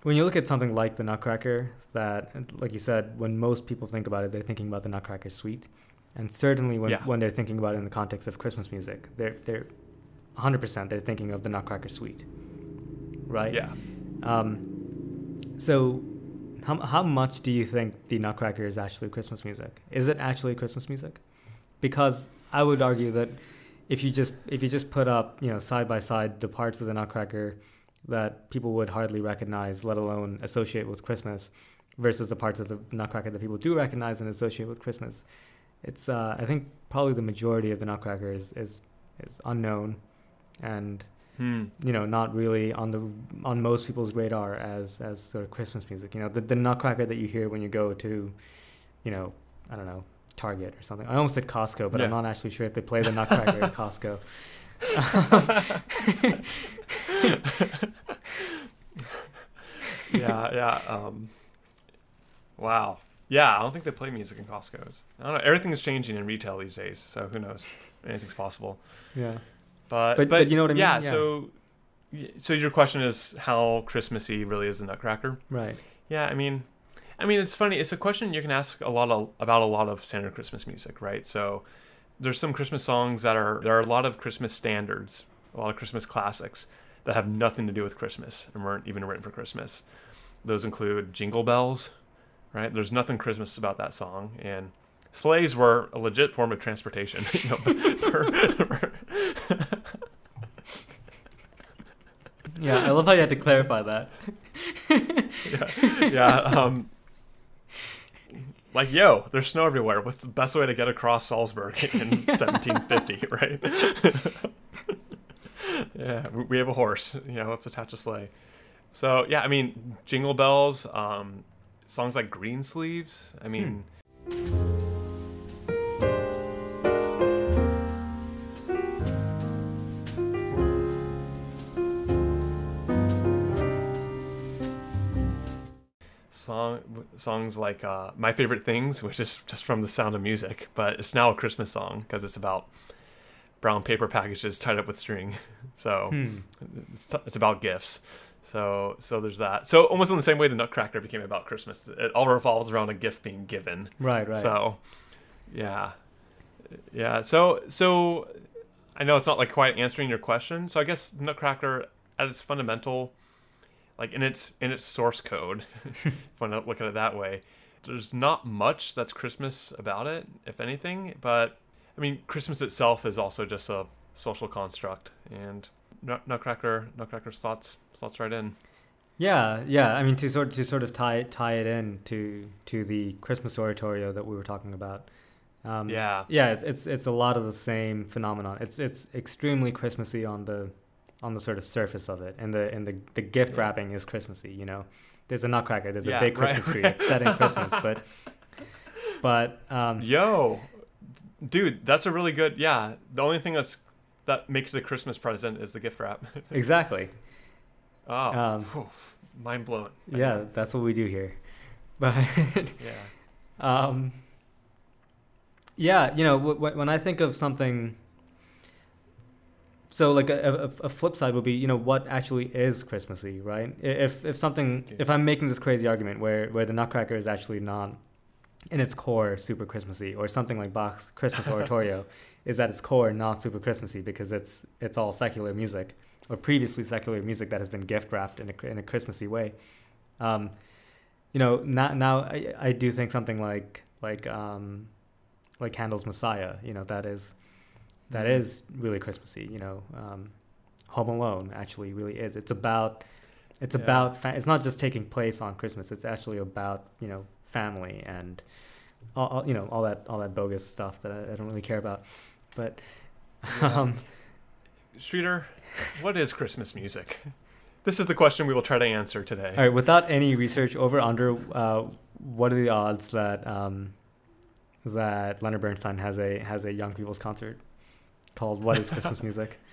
when you look at something like the Nutcracker, that like you said, when most people think about it, they're thinking about the Nutcracker suite, and certainly when Yeah. when they're thinking about it in the context of Christmas music, they're they're 100 percent they're thinking of the Nutcracker suite, right? Yeah. Um, so, how, how much do you think the Nutcracker is actually Christmas music? Is it actually Christmas music? Because I would argue that if you just if you just put up you know side by side the parts of the Nutcracker that people would hardly recognize, let alone associate with Christmas, versus the parts of the Nutcracker that people do recognize and associate with Christmas, it's uh, I think probably the majority of the Nutcracker is is, is unknown, and Hmm. you know, not really on the on most people's radar as as sort of Christmas music. You know, the the Nutcracker that you hear when you go to, you know, I don't know, Target or something. I almost said Costco, but I'm not actually sure if they play the Nutcracker at Costco. yeah, yeah. Um, wow. Yeah, I don't think they play music in Costco's. I don't know. Everything is changing in retail these days, so who knows? Anything's possible. yeah. But But- but, but you know what I mean? Yeah, Yeah. So so your question is how Christmassy really is the Nutcracker? Right. Yeah, I mean, I mean it's funny. It's a question you can ask a lot of, about a lot of standard Christmas music, right? So there's some Christmas songs that are there are a lot of Christmas standards, a lot of Christmas classics that have nothing to do with Christmas and weren't even written for Christmas. Those include Jingle Bells, right? There's nothing Christmas about that song, and sleighs were a legit form of transportation. You know, for, for, Yeah, I love how you had to clarify that. yeah, yeah. Um, like, yo, there's snow everywhere. What's the best way to get across Salzburg in 1750, right? yeah, we- have a horse. You know, let's attach a sleigh. So, yeah, I mean, Jingle Bells, um, songs like Green Sleeves. I mean, song songs like uh, "My Favorite Things," which is just from The Sound of Music, but it's now a Christmas song because it's about brown paper packages tied up with string. So Hmm. it's, t- it's about gifts. So so there's that. So almost in the same way the Nutcracker became about Christmas, it all revolves around a gift being given. Right, right. So yeah, yeah. So so I know it's not like quite answering your question. So I guess Nutcracker at its fundamental, like in its in its source code, if you want to look at it that way, there's not much that's Christmas about it, if anything. But I mean, Christmas itself is also just a social construct, and Nutcracker Nutcracker slots slots right in. Yeah, yeah. I mean, to sort to sort of tie tie it in to to the Christmas oratorio that we were talking about. Um, Yeah, yeah. It's, it's it's a lot of the same phenomenon. It's it's extremely Christmassy on the on the sort of surface of it, and the and the the gift Yeah. wrapping is Christmassy. You know, there's a Nutcracker, there's Yeah, a big right, Christmas tree. It's set in Christmas, but but um, Yo, dude, that's a really good. Yeah, the only thing that's that makes it a Christmas present is the gift wrap. exactly. oh, Um, phew, mind blown. Yeah, that's what we do here. But yeah, Um, yeah, you know, w- w- when I think of something, so like a, a, a flip side would be, you know, what actually is Christmassy, right? If if something, Yeah. if I'm making this crazy argument where where the Nutcracker is actually not in its core super Christmassy, or something like Bach's Christmas Oratorio is at its core not super Christmassy because it's it's all secular music or previously secular music that has been gift wrapped in a in a Christmassy way. Um, you know, now now I, I do think something like like um, like Handel's Messiah. You know, that is that Mhm. is really Christmassy. You know, um, Home Alone actually really is. It's about it's Yeah. about fa- it's not just taking place on Christmas. It's actually about you know family and all, all you know all that all that bogus stuff that I, I don't really care about. But Yeah. um, Streeter, what is Christmas music? This is the question we will try to answer today. all right, without any research over under, uh, what are the odds that um, that Leonard Bernstein has a has a young people's concert called "What Is Christmas Music"?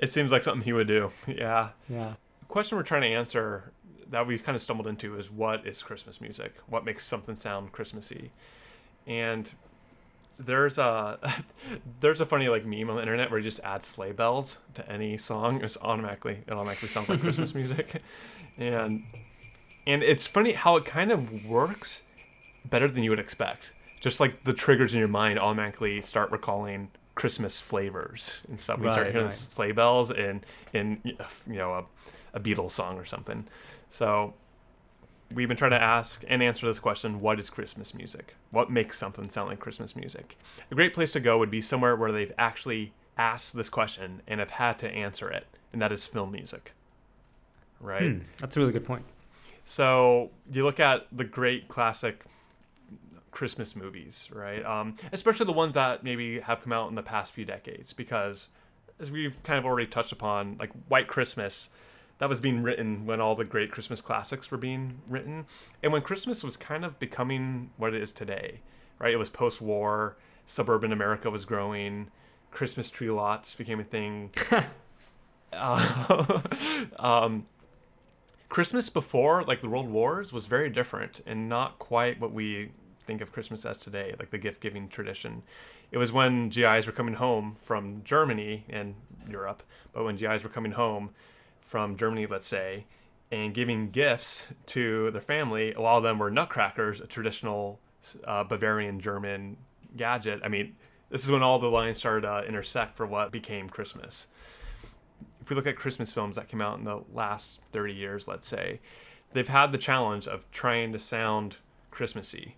It seems like something he would do. Yeah. Yeah. The question we're trying to answer that we've kind of stumbled into is what is Christmas music? What makes something sound Christmassy? And there's a there's a funny like meme on the internet where you just add sleigh bells to any song. It's automatically it automatically sounds like Christmas music, and and it's funny how it kind of works better than you would expect. Just like the triggers in your mind automatically start recalling Christmas flavors and stuff. We start hearing right. sleigh bells in in you know a, a Beatles song or something. So we've been trying to ask and answer this question what is christmas music what makes something sound like christmas music a great place to go would be somewhere where they've actually asked this question and have had to answer it and that is film music right Hmm, that's a really good point. so you look at the great classic christmas movies right um, especially the ones that maybe have come out in the past few decades because as we've kind of already touched upon, like White Christmas, that was being written when all the great Christmas classics were being written, and when Christmas was kind of becoming what it is today, right? It was post-war, suburban America was growing, Christmas tree lots became a thing. uh, um, Christmas before, like the World Wars, was very different and not quite what we think of Christmas as today, like the gift giving tradition. It was when GIs were coming home from Germany and Europe, but when GIs were coming home from Germany, let's say, and giving gifts to their family, a lot of them were nutcrackers, a traditional uh, Bavarian German gadget. I mean, this is when all the lines started to intersect for what became Christmas. If we look at Christmas films that came out in the last 30 years, let's say, they've had the challenge of trying to sound Christmassy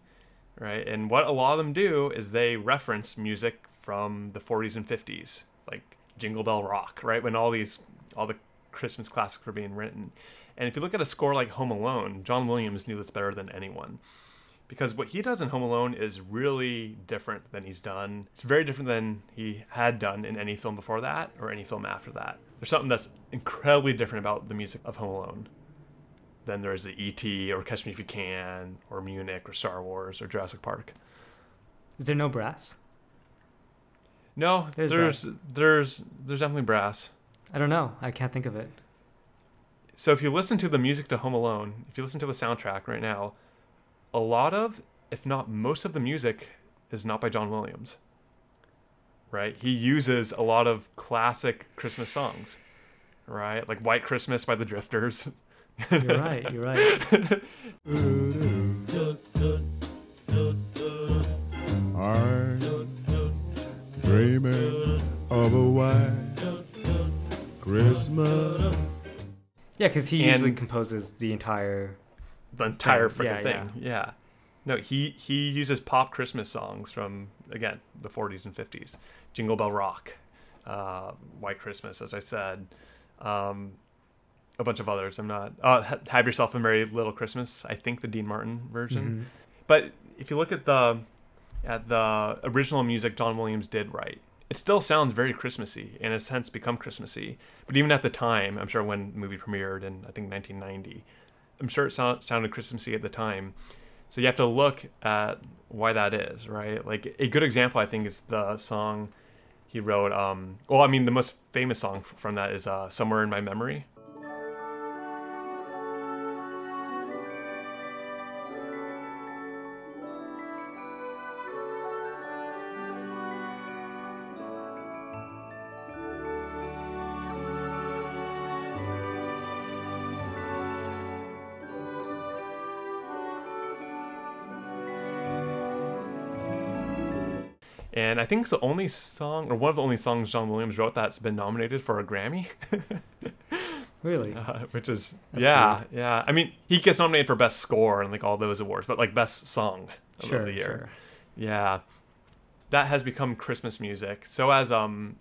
right? And what a lot of them do is they reference music from the 40s and 50s, like Jingle Bell Rock, right? When all these all the Christmas classics were being written. And if you look at a score like Home Alone, John Williams knew this better than anyone. Because what he does in Home Alone is really different than he's done. It's very different than he had done in any film before that or any film after that. There's something that's incredibly different about the music of Home Alone than there's the E.T. or Catch Me If You Can or Munich or Star Wars or Jurassic Park. Is there no brass? No, there's there's brass. there's, there's definitely brass. I don't know. I can't think of it. So if you listen to the music to Home Alone, if you listen to the soundtrack right now, a lot of, if not most of the music is not by John Williams. Right? He uses a lot of classic Christmas songs. Right? Like White Christmas by the Drifters. You're right. You're right. I'm dreaming of a white Christmas. Yeah, because he and usually composes the entire the entire freaking yeah, thing. Yeah. yeah. No, he he uses pop Christmas songs from again the 40s and 50s. Jingle Bell Rock, uh, White Christmas, as I said. Um, a bunch of others. I'm not. Uh, Have yourself a merry little Christmas. I think the Dean Martin version. Mm-hmm. But if you look at the at the original music John Williams did write, it still sounds very Christmassy and has since become Christmassy. But even at the time, I'm sure when the movie premiered in I think 1990, I'm sure it sound, sounded Christmassy at the time. So you have to look at why that is, right? Like a good example, I think, is the song he wrote. Um, well, I mean, the most famous song from that is uh, "Somewhere in My Memory." I think it's the only song or one of the only songs John Williams wrote that's been nominated for a Grammy. really? Uh, which is that's yeah, weird. yeah. I mean, he gets nominated for best score and like all those awards, but like best song of sure, the year. Sure. Yeah. That has become Christmas music. So as um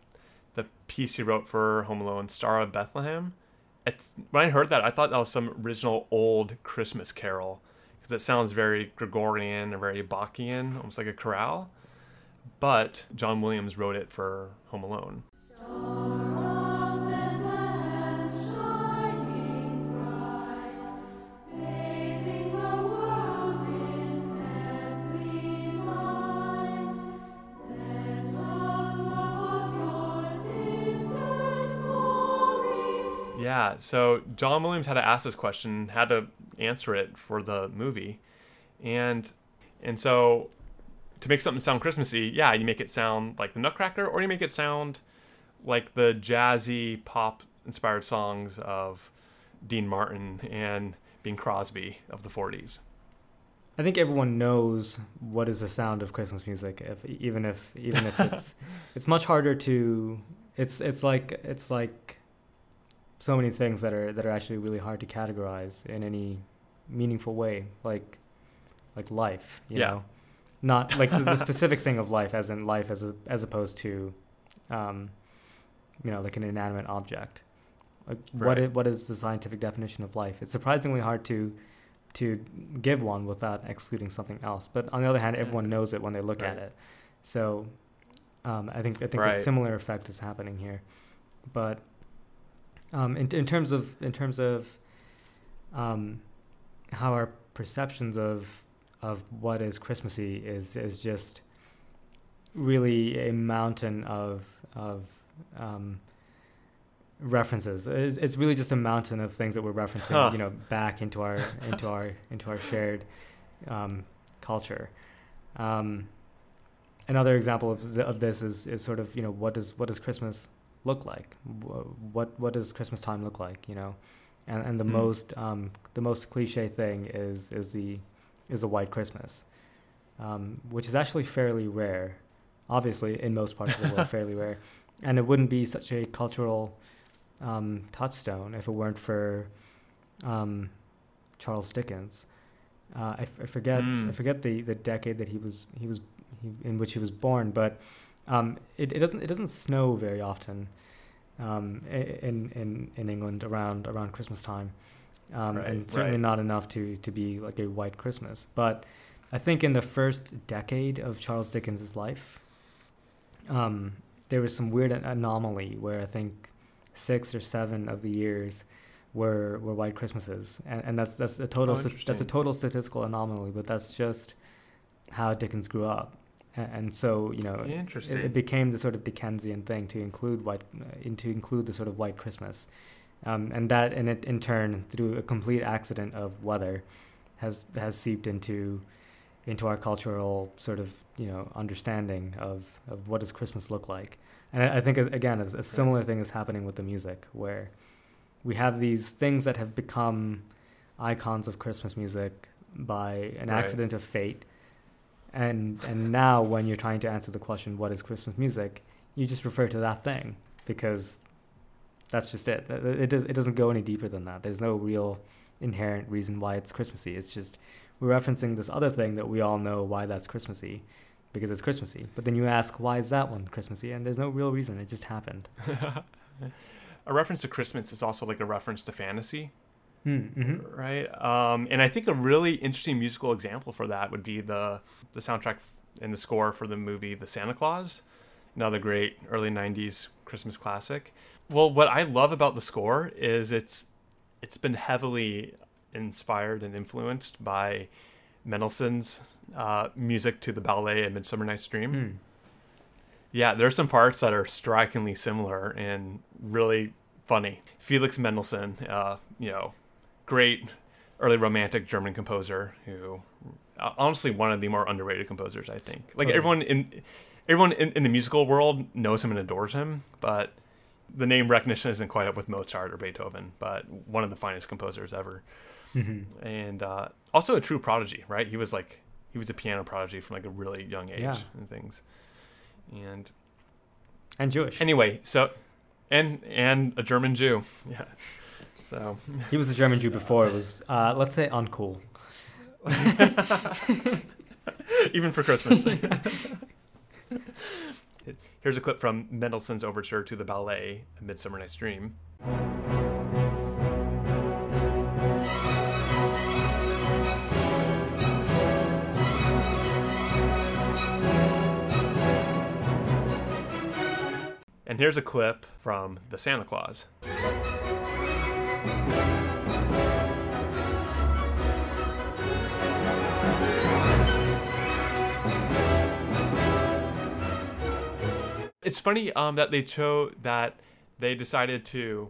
the piece he wrote for Home Alone, Star of Bethlehem, it's when I heard that, I thought that was some original old Christmas carol because it sounds very Gregorian or very Bachian, almost like a chorale but John Williams wrote it for Home Alone. Yeah, so John Williams had to ask this question, had to answer it for the movie. And and so to make something sound Christmassy, yeah, you make it sound like the Nutcracker, or you make it sound like the jazzy pop inspired songs of Dean Martin and Bing Crosby of the 40s. I think everyone knows what is the sound of Christmas music, if, even if even if it's it's much harder to it's it's like it's like so many things that are that are actually really hard to categorize in any meaningful way, like like life. You yeah. know, not like the specific thing of life, as in life as a, as opposed to, um, you know, like an inanimate object. Like right. what is, what is the scientific definition of life? It's surprisingly hard to to give one without excluding something else. But on the other hand, everyone knows it when they look right. at it. So um, I think I think right. a similar effect is happening here. but um, in in terms of in terms of um, how our perceptions of of what is Christmassy is is just really a mountain of of um, references. It's, it's, really just a mountain of things that we're referencing, huh. you know, back into our into our into our shared um, culture. Um, another example of, of this is, is sort of you know what does what does Christmas look like? What what does Christmas time look like? You know, and and the mm. most um, the most cliche thing is is the is a white Christmas, um, which is actually fairly rare. Obviously, in most parts of the world, fairly rare, and it wouldn't be such a cultural um, touchstone if it weren't for um, Charles Dickens. Uh, I, I, forget mm. I forget the, the decade that he was he was he, in which he was born, but um, it, it doesn't it doesn't snow very often um, in in in England around around Christmas time, um, right, and certainly right. not enough to to be like a white Christmas. But I think in the first decade of Charles Dickens's life, um, there was some weird anomaly where I think six or seven of the years were were white Christmases, and, and that's that's a total oh, that's a total statistical anomaly, but that's just how Dickens grew up, and, and so you know, it, it, became the sort of Dickensian thing to include white uh, to include the sort of white Christmas, um, and that and it in turn through a complete accident of weather, has has seeped into into our cultural sort of you know understanding of of what does Christmas look like, and I, I think again a, a similar thing is happening with the music where we have these things that have become icons of Christmas music by an right. accident of fate. And and now when you're trying to answer the question what is Christmas music, you just refer to that thing because that's just it. It, it, it doesn't go any deeper than that. There's no real inherent reason why it's Christmassy. It's just we're referencing this other thing that we all know why that's Christmassy because it's Christmassy. But then you ask, why is that one Christmassy? And there's no real reason. It just happened. a reference to Christmas is also like a reference to fantasy. Hmm, mm-hmm. Right, um, and I think a really interesting musical example for that would be the the soundtrack and the score for the movie The Santa Claus, another great early '90s Christmas classic. Well, what I love about the score is it's it's been heavily inspired and influenced by Mendelssohn's uh, music to the ballet A Midsummer Night's Dream. Mm. Yeah, there's some parts that are strikingly similar and really funny. Felix Mendelssohn, uh, you know, great early romantic German composer who, uh, honestly, one of the more underrated composers, I think. Like everyone in everyone in, in, the musical world knows him and adores him, but the name recognition isn't quite up with Mozart or Beethoven. But one of the finest composers ever, mm-hmm. and uh, also a true prodigy. Right? He was like he was a piano prodigy from like a really young age yeah. and things and and Jewish. Anyway, so and and a German Jew. Yeah. So he was a German Jew before it was uh, let's say uncool. Even for Christmas. Here's a clip from Mendelssohn's overture to the ballet A Midsummer Night's Dream. And here's a clip from The Santa Claus. It's funny um, that they chose that they decided to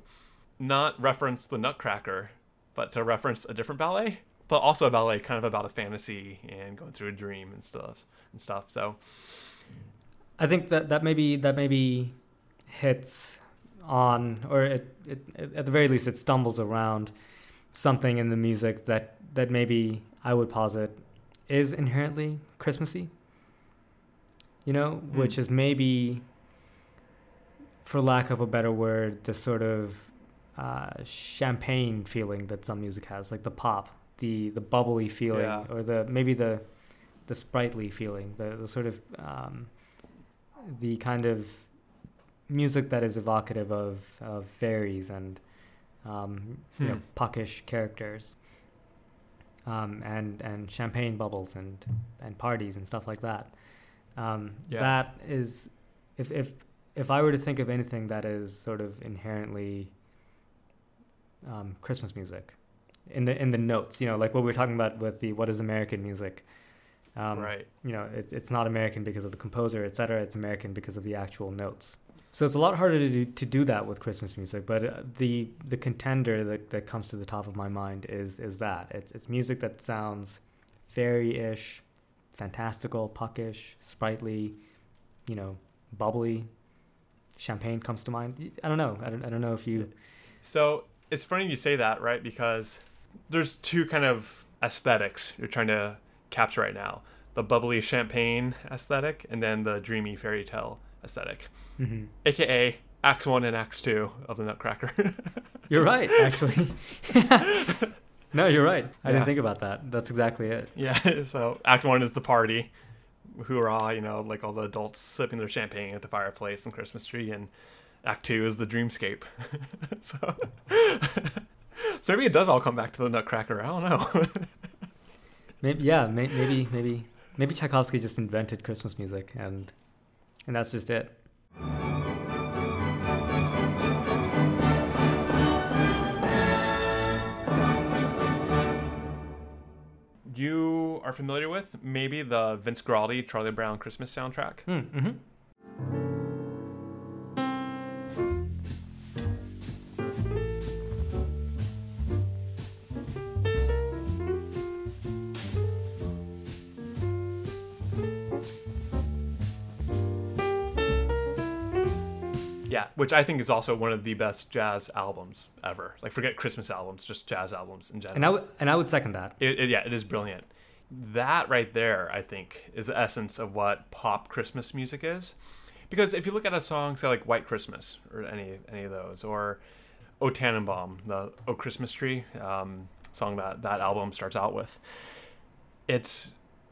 not reference the Nutcracker, but to reference a different ballet, but also a ballet kind of about a fantasy and going through a dream and stuff and stuff. So, I think that that maybe that maybe hits on, or it, it, at the very least, it stumbles around something in the music that, that maybe I would posit is inherently Christmassy. You know, mm. which is maybe, for lack of a better word, the sort of uh, champagne feeling that some music has, like the pop, the the bubbly feeling, yeah. or the maybe the the sprightly feeling, the the sort of um, the kind of music that is evocative of, of fairies and um, hmm. you know, hmm. puckish characters. Um, and and champagne bubbles and and parties and stuff like that. Um, yeah. That is, if if if I were to think of anything that is sort of inherently um, Christmas music, in the in the notes, you know, like what we are talking about with the what is American music. Um, right. You know, it, it's not American because of the composer, et cetera. It's American because of the actual notes. So it's a lot harder to do, to do that with Christmas music. But uh, the the contender that, that comes to the top of my mind is is that it's it's music that sounds fairy-ish, fantastical, puckish, sprightly, you know, bubbly. Champagne comes to mind. I don't know. I don't, I don't know if you. So it's funny you say that, right? Because there's two kind of aesthetics you're trying to capture right now the bubbly champagne aesthetic and then the dreamy fairy tale aesthetic, mm-hmm. aka Acts 1 and Acts 2 of the Nutcracker. you're right, actually. no, you're right. I yeah. didn't think about that. That's exactly it. Yeah, so Act 1 is the party, hoorah, you know, like all the adults sipping their champagne at the fireplace and Christmas tree, and Act Two is the dreamscape. so, so maybe it does all come back to the Nutcracker. I don't know. maybe yeah, may, maybe maybe maybe Tchaikovsky just invented Christmas music, and and that's just it. You are familiar with maybe the Vince Guaraldi Charlie Brown Christmas soundtrack. Hmm, mm-hmm. Yeah, which I think is also one of the best jazz albums ever. Like forget Christmas albums, just jazz albums in general. And I would and I would second that. It, it, yeah, it is brilliant. That right there, I think, is the essence of what pop Christmas music is. Because if you look at a song, say like White Christmas or any any of those, or O Tannenbaum, the O Christmas Tree um, song that that album starts out with, it's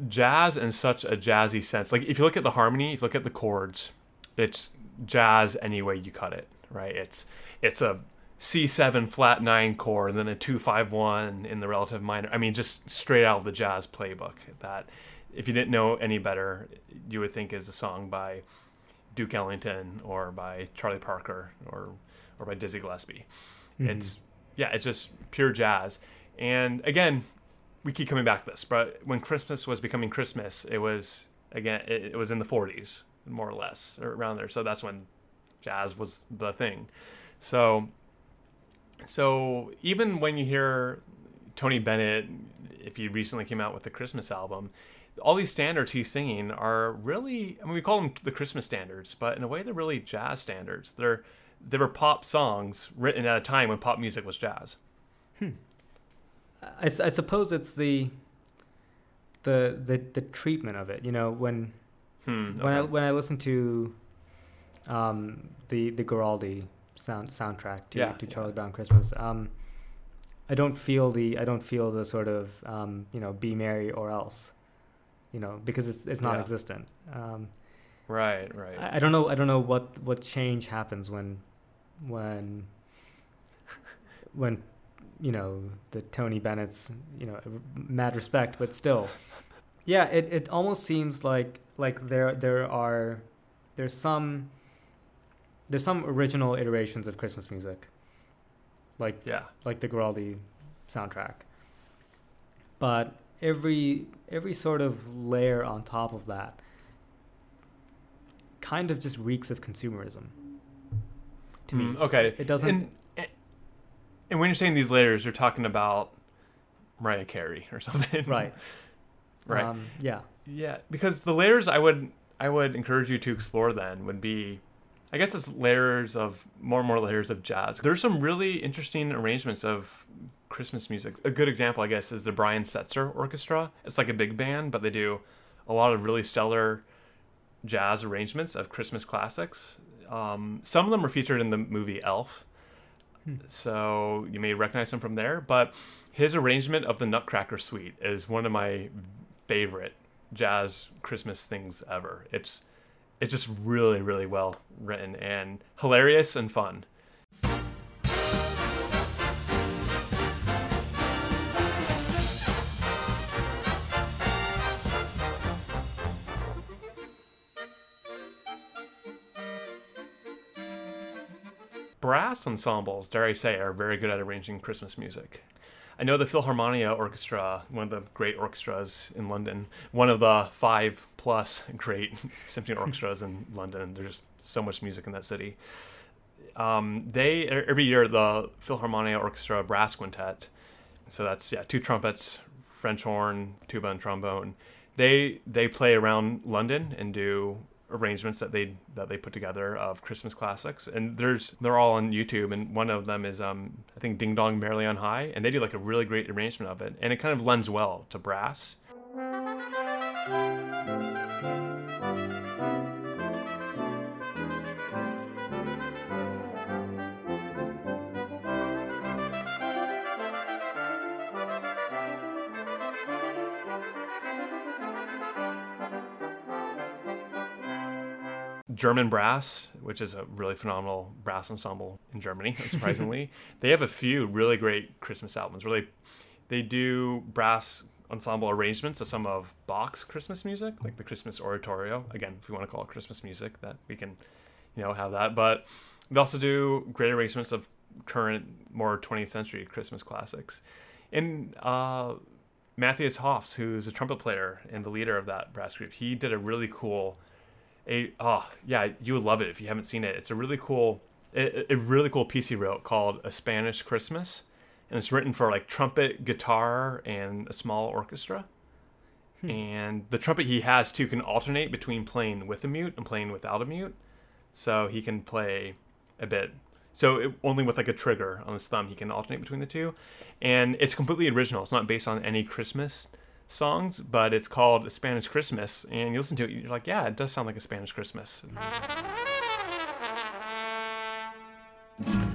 jazz in such a jazzy sense. Like if you look at the harmony, if you look at the chords, it's jazz any way you cut it, right? It's it's a C7 flat 9 chord and then a 251 in the relative minor. I mean just straight out of the jazz playbook that if you didn't know any better, you would think is a song by Duke Ellington or by Charlie Parker or or by Dizzy Gillespie. Mm-hmm. It's yeah, it's just pure jazz. And again, we keep coming back to this, but when Christmas was becoming Christmas, it was again it, it was in the 40s more or less, or around there. So that's when jazz was the thing. So, so even when you hear Tony Bennett, if he recently came out with the Christmas album, all these standards he's singing are really, I mean, we call them the Christmas standards, but in a way, they're really jazz standards. They're they were pop songs written at a time when pop music was jazz. Hmm. I, I suppose it's the the the the treatment of it. You know, when Hmm, okay. When I when I listen to um, the the Guaraldi sound soundtrack to, yeah, to Charlie yeah. Brown Christmas, um, I don't feel the I don't feel the sort of um, you know be merry or else, you know because it's it's non-existent. Yeah. Um, right, right. I, I, don't know I don't know what what change happens when when when you know the Tony Bennett's you know mad respect, but still yeah, it, it almost seems like like there there are there's some there's some original iterations of Christmas music. Like yeah. like the Guaraldi soundtrack. But every every sort of layer on top of that kind of just reeks of consumerism. To mm, me. Okay. It doesn't and, and when you're saying these layers, you're talking about Mariah Carey or something. Right. Right. Um, yeah. Yeah, because the layers I would I would encourage you to explore then would be I guess it's layers of more and more layers of jazz. There's some really interesting arrangements of Christmas music. A good example, I guess, is the Brian Setzer Orchestra. It's like a big band, but they do a lot of really stellar jazz arrangements of Christmas classics. Um, some of them are featured in the movie Elf, hmm. so you may recognize him from there. But his arrangement of the Nutcracker Suite is one of my favorite jazz Christmas things ever. It's it's just really really well written and hilarious and fun. brass ensembles, dare I say, are very good at arranging Christmas music. I know the Philharmonia Orchestra, one of the great orchestras in London, one of the five plus great symphony orchestras in London. There's just so much music in that city. Um, they every year the Philharmonia Orchestra Brass Quintet, so that's yeah two trumpets, French horn, tuba, and trombone. They they play around London and do arrangements that they that they put together of Christmas classics, and there's they're all on YouTube, and one of them is um I think Ding Dong Merrily on High, and they do like a really great arrangement of it, and it kind of lends well to brass. German Brass, which is a really phenomenal brass ensemble in Germany, surprisingly. they have a few really great Christmas albums. Really, they do brass ensemble arrangements of some of Bach's Christmas music, like the Christmas Oratorio. Again, if we want to call it Christmas music, that we can, you know, have that. But they also do great arrangements of current, more 20th century Christmas classics. And uh, Matthias Höfs, who's a trumpet player and the leader of that brass group, he did a really cool a oh yeah you would love it if you haven't seen it. It's a really cool a, a really cool piece he wrote called a spanish christmas. And it's written for like trumpet guitar and a small orchestra. Hmm. and the trumpet he has too can alternate between playing with a mute and playing without a mute. So he can play a bit. So it, only with like a trigger on his thumb he can alternate between the two. And it's completely original. It's not based on any christmas songs, but it's called Spanish Christmas. And you listen to it, you're like, yeah, it does sound like a Spanish Christmas.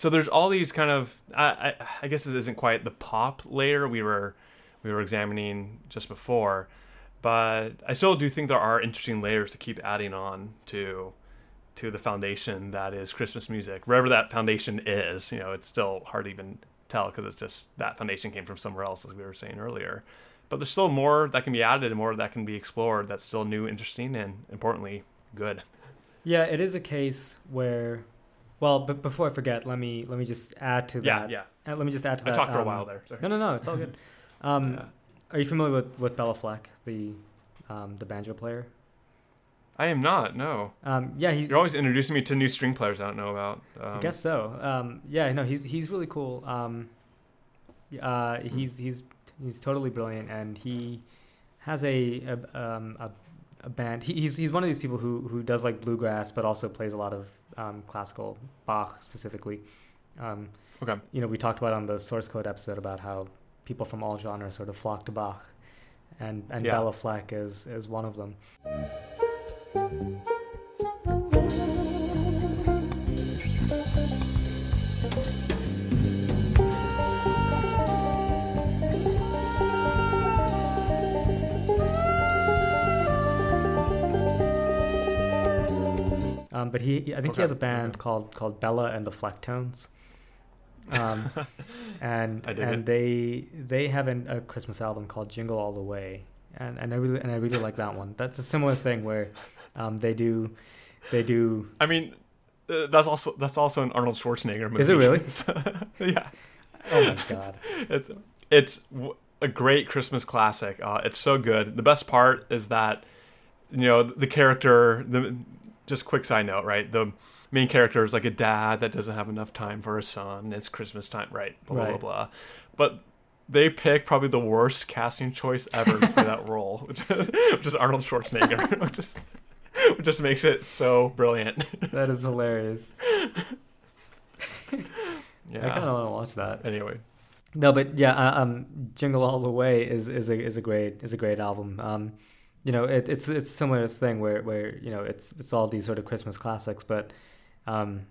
so there's all these kind of I, I, I guess this isn't quite the pop layer we were we were examining just before, but I still do think there are interesting layers to keep adding on to to the foundation that is Christmas music. Wherever that foundation is, you know, it's still hard to even tell because it's just that foundation came from somewhere else, as we were saying earlier. But there's still more that can be added and more that can be explored that's still new, interesting, and importantly, good. Yeah, it is a case where well, but before I forget, let me let me just add to that. Yeah, yeah. Uh, let me just add to that. I talked for um, a while there. Sorry. No, no, no. It's all good. Um, yeah. Are you familiar with with Bela Fleck, the um, the banjo player? I am not. No. Um, yeah, you're always introducing me to new string players I don't know about. I guess so. Um, yeah, no, he's he's really cool. Um, uh, he's he's he's totally brilliant, and he has a a, um, a, a band. He, he's he's one of these people who who does like bluegrass, but also plays a lot of um, classical Bach specifically. Um, okay. You know, we talked about on the source code episode about how people from all genres sort of flock to Bach, and and yeah. Bela Fleck is is one of them. Um, but he, I think okay. he has a band okay. called called Bela and the Flecktones. Um, and and it. they they have an, a Christmas album called Jingle All the Way, and, and I really and I really like that one. That's a similar thing where um, they do they do. I mean, uh, that's also that's also an Arnold Schwarzenegger movie. Is it really? yeah. Oh my god. It's it's a great Christmas classic. Uh, it's so good. The best part is that you know the character the just quick side note, right? The main character is like a dad that doesn't have enough time for his son. It's Christmas time, right? Blah blah right. blah blah. But they pick probably the worst casting choice ever for that role, which, is Arnold Schwarzenegger, which just which just makes it so brilliant. That is hilarious. yeah, I kind of want to watch that. Anyway. No, but yeah, uh, um, "Jingle All the Way" is is a is a great is a great album. Um, you know, it, it's it's a similar thing where where you know it's it's all these sort of Christmas classics, but um,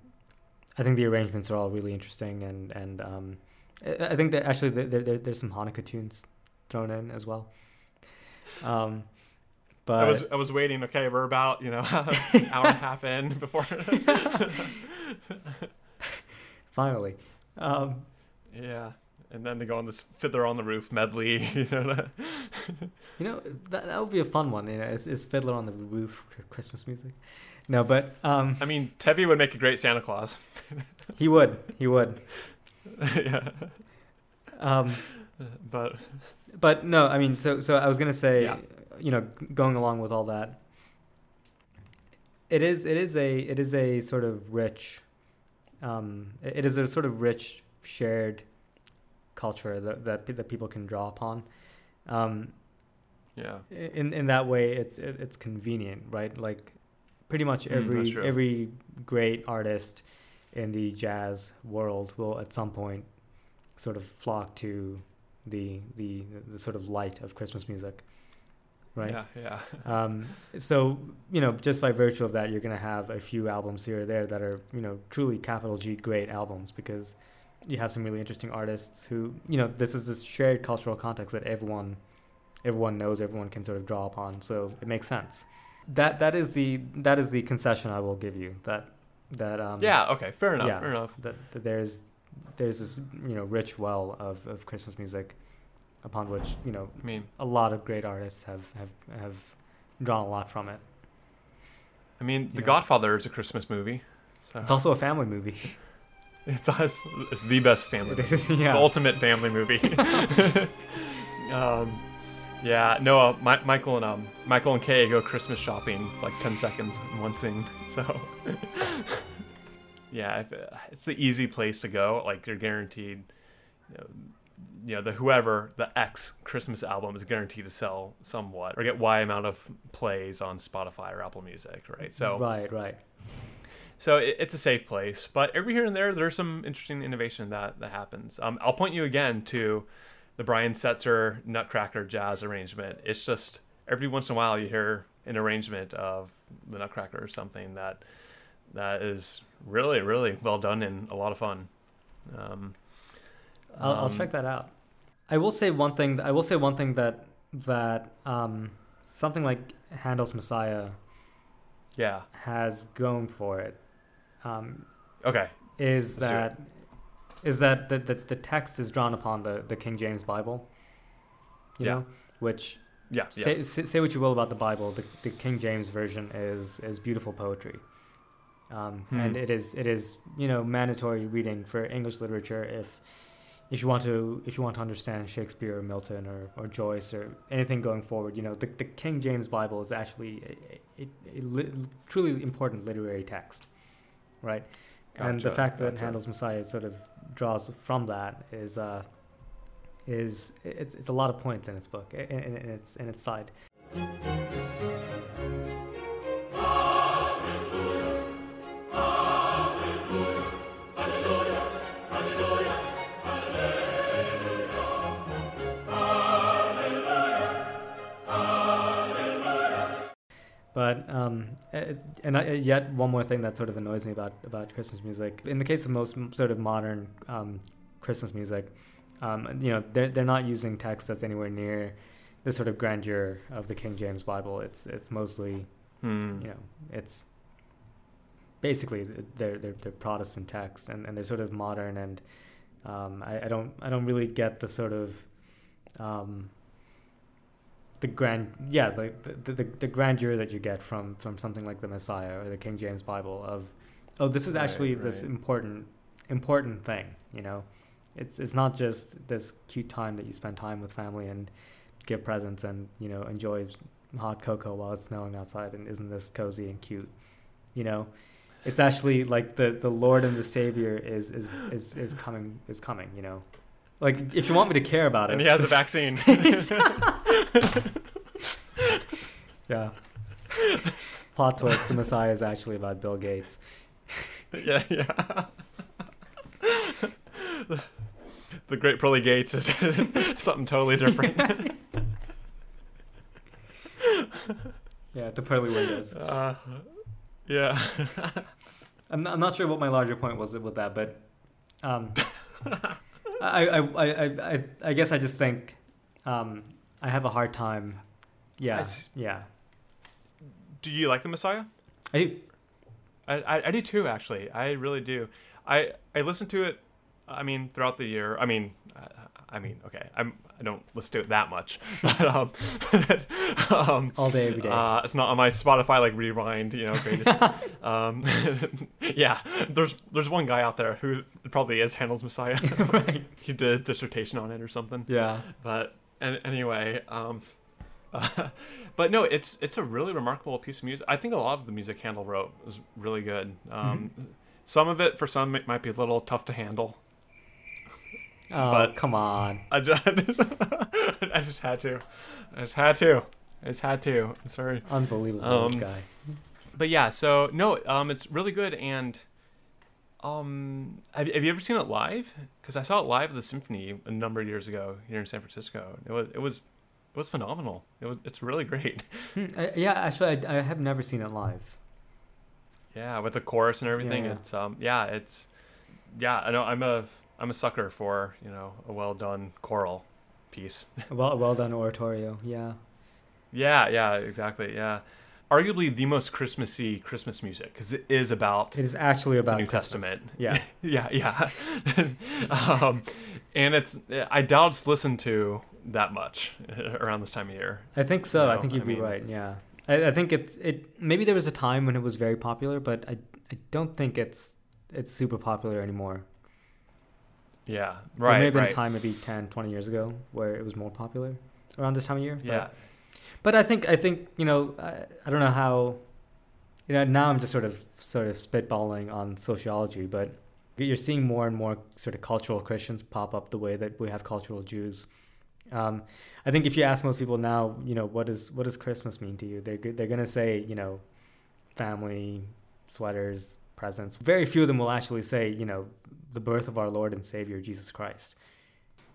I think the arrangements are all really interesting and and um, I think that actually there, there there's some Hanukkah tunes thrown in as well. Um, but I was I was waiting. Okay, we're about you know an hour and a half in before. finally, um, yeah, and then they go on this Fiddler on the Roof medley. You know, you know that that would be a fun one. You know, is, is Fiddler on the Roof Christmas music? No, but um, I mean, Tevye would make a great Santa Claus. he would, he would. yeah, Um, but but no, I mean, so so I was gonna say, Yeah. you know, going along with all that, it is it is a it is a sort of rich, um, it it is a sort of rich shared culture that that, that people can draw upon. Um, yeah, in in that way, it's it, it's convenient, right? Like, pretty much Mm, every true. every great artist in the jazz world will at some point sort of flock to the the the sort of light of Christmas music, right? Yeah, yeah. Um, so you know, just by virtue of that, you're gonna have a few albums here or there that are you know truly capital G great albums because you have some really interesting artists who you know this is this shared cultural context that everyone everyone knows, everyone can sort of draw upon. So it makes sense. That that is the that is the concession I will give you. That that um, yeah, okay, fair enough, yeah. fair enough. that, that there's there's this you know rich well of, of Christmas music upon which you know I mean, a lot of great artists have have, have drawn a lot from it. I mean, The Yeah. Godfather is a Christmas movie. So It's also a family movie. it's, it's, it's the best family It movie. yeah. The ultimate family movie. um, yeah, no, uh, Mi- Michael and um, Michael and Kay go Christmas shopping for like ten seconds in one scene. So, yeah, if, uh, it's the easy place to go. Like you're guaranteed, you know, you know, the whoever the X Christmas album is guaranteed to sell somewhat or get Y amount of plays on Spotify or Apple Music, right? So, right, right. So it, it's a safe place, but every here and there, there's some interesting innovation that that happens. Um, I'll point you again to the Brian Setzer Nutcracker jazz arrangement. It's just every once in a while you hear an arrangement of the Nutcracker or something that that is really really well done and a lot of fun. Um, I'll, I'll um, check that out. I will say one thing. I will say one thing that that um, something like Handel's Messiah Yeah. has going for it um, Okay. is that is that the, the the text is drawn upon the the King James Bible. You Yeah. know, which Yeah. Yeah. say, say say what you will about the Bible, the, the King James version is is beautiful poetry, um, Hmm. and it is it is you know mandatory reading for English literature if if you want to if you want to understand Shakespeare or Milton or, or Joyce or anything going forward. You know the, the King James Bible is actually a, a, a li- truly important literary text, right? and the fact that gotcha. Handel's Messiah sort of draws from that is uh, is it's, it's a lot of points in its book in, in, in its in its side. But um, eh, and I, yet one more thing that sort of annoys me about about Christmas music. In the case of most sort of modern um, Christmas music, um, you know, they're they're not using text that's anywhere near the sort of grandeur of the King James Bible. It's it's mostly Hmm. you know it's basically they're they're, they're Protestant texts and, and they're sort of modern and um, I, I don't I don't really get the sort of um, the grand yeah the, the, the, the grandeur that you get from from something like the Messiah or the King James Bible of oh this is Right, actually this important important thing you know? It's it's not just this cute time that you spend time with family and give presents and you know enjoy hot cocoa while it's snowing outside and isn't this cozy and cute you know? It's actually like the the lord and the savior is is is, is coming is coming you know? Like if you want me to care about it. And he has a vaccine. yeah plot twist the messiah is actually about bill gates yeah, yeah. the Great Pearly Gates is something totally different. yeah the pearly windows Uh, yeah. I'm not, I'm not sure what my larger point was with that but um I, I, I, I, I guess I just think um, I have a hard time. Yeah, s- yeah. Do you like the Messiah? I, I, I, I do too, actually. I really do. I I listen to it. I mean, throughout the year. I mean, I, I mean, okay. I'm I don't listen to it that much, but um, um all day, every day. uh, it's not on my Spotify like rewind. You know, greatest. um, yeah. There's there's one guy out there who probably is Handel's Messiah. right. he did a dissertation on it or something. Yeah. But and anyway, um, but no, it's it's a really remarkable piece of music. I think a lot of the music Handel wrote was really good. Um, Some of it, for some, it might be a little tough to handle. Oh, But- come on. I just, I just had to. I just had to. I just had to. I'm sorry. Unbelievable, Um, this guy. But yeah, so no, um, it's really good. And um, have, have you ever seen it live? Because I saw it live at the symphony a number of years ago here in San Francisco. It was it was it was phenomenal. It was it's really great. Hmm, I, yeah, actually, I, I have never seen it live. Yeah, with the chorus and everything. Yeah. It's um yeah, it's yeah, I know I'm a I'm a sucker for, you know, a well done choral piece. Well, well done oratorio. Yeah. yeah, yeah, exactly. Yeah. Arguably the most Christmassy Christmas music cuz it is about It is actually about the New Christmas. Testament. Yeah. yeah, yeah. um and it's I doubt it's listened to that much around this time of year. I think so. I think you'd be mean- right. Yeah. I, I think it's it. Maybe there was a time when it was very popular, but I I don't think it's it's super popular anymore. Yeah. Right. There may have been right. a time maybe 10, 20 years ago where it was more popular around this time of year. but- Yeah. But I think I think you know I, I don't know how you know now I'm just sort of sort of spitballing on sociology, but you're seeing more and more sort of cultural Christians pop up the way that we have cultural Jews. Um, I think if you ask most people now, you know, what does what does Christmas mean to you? They're they're gonna say, you know, family, sweaters, presents. Very few of them will actually say, you know, the birth of our Lord and Savior Jesus Christ.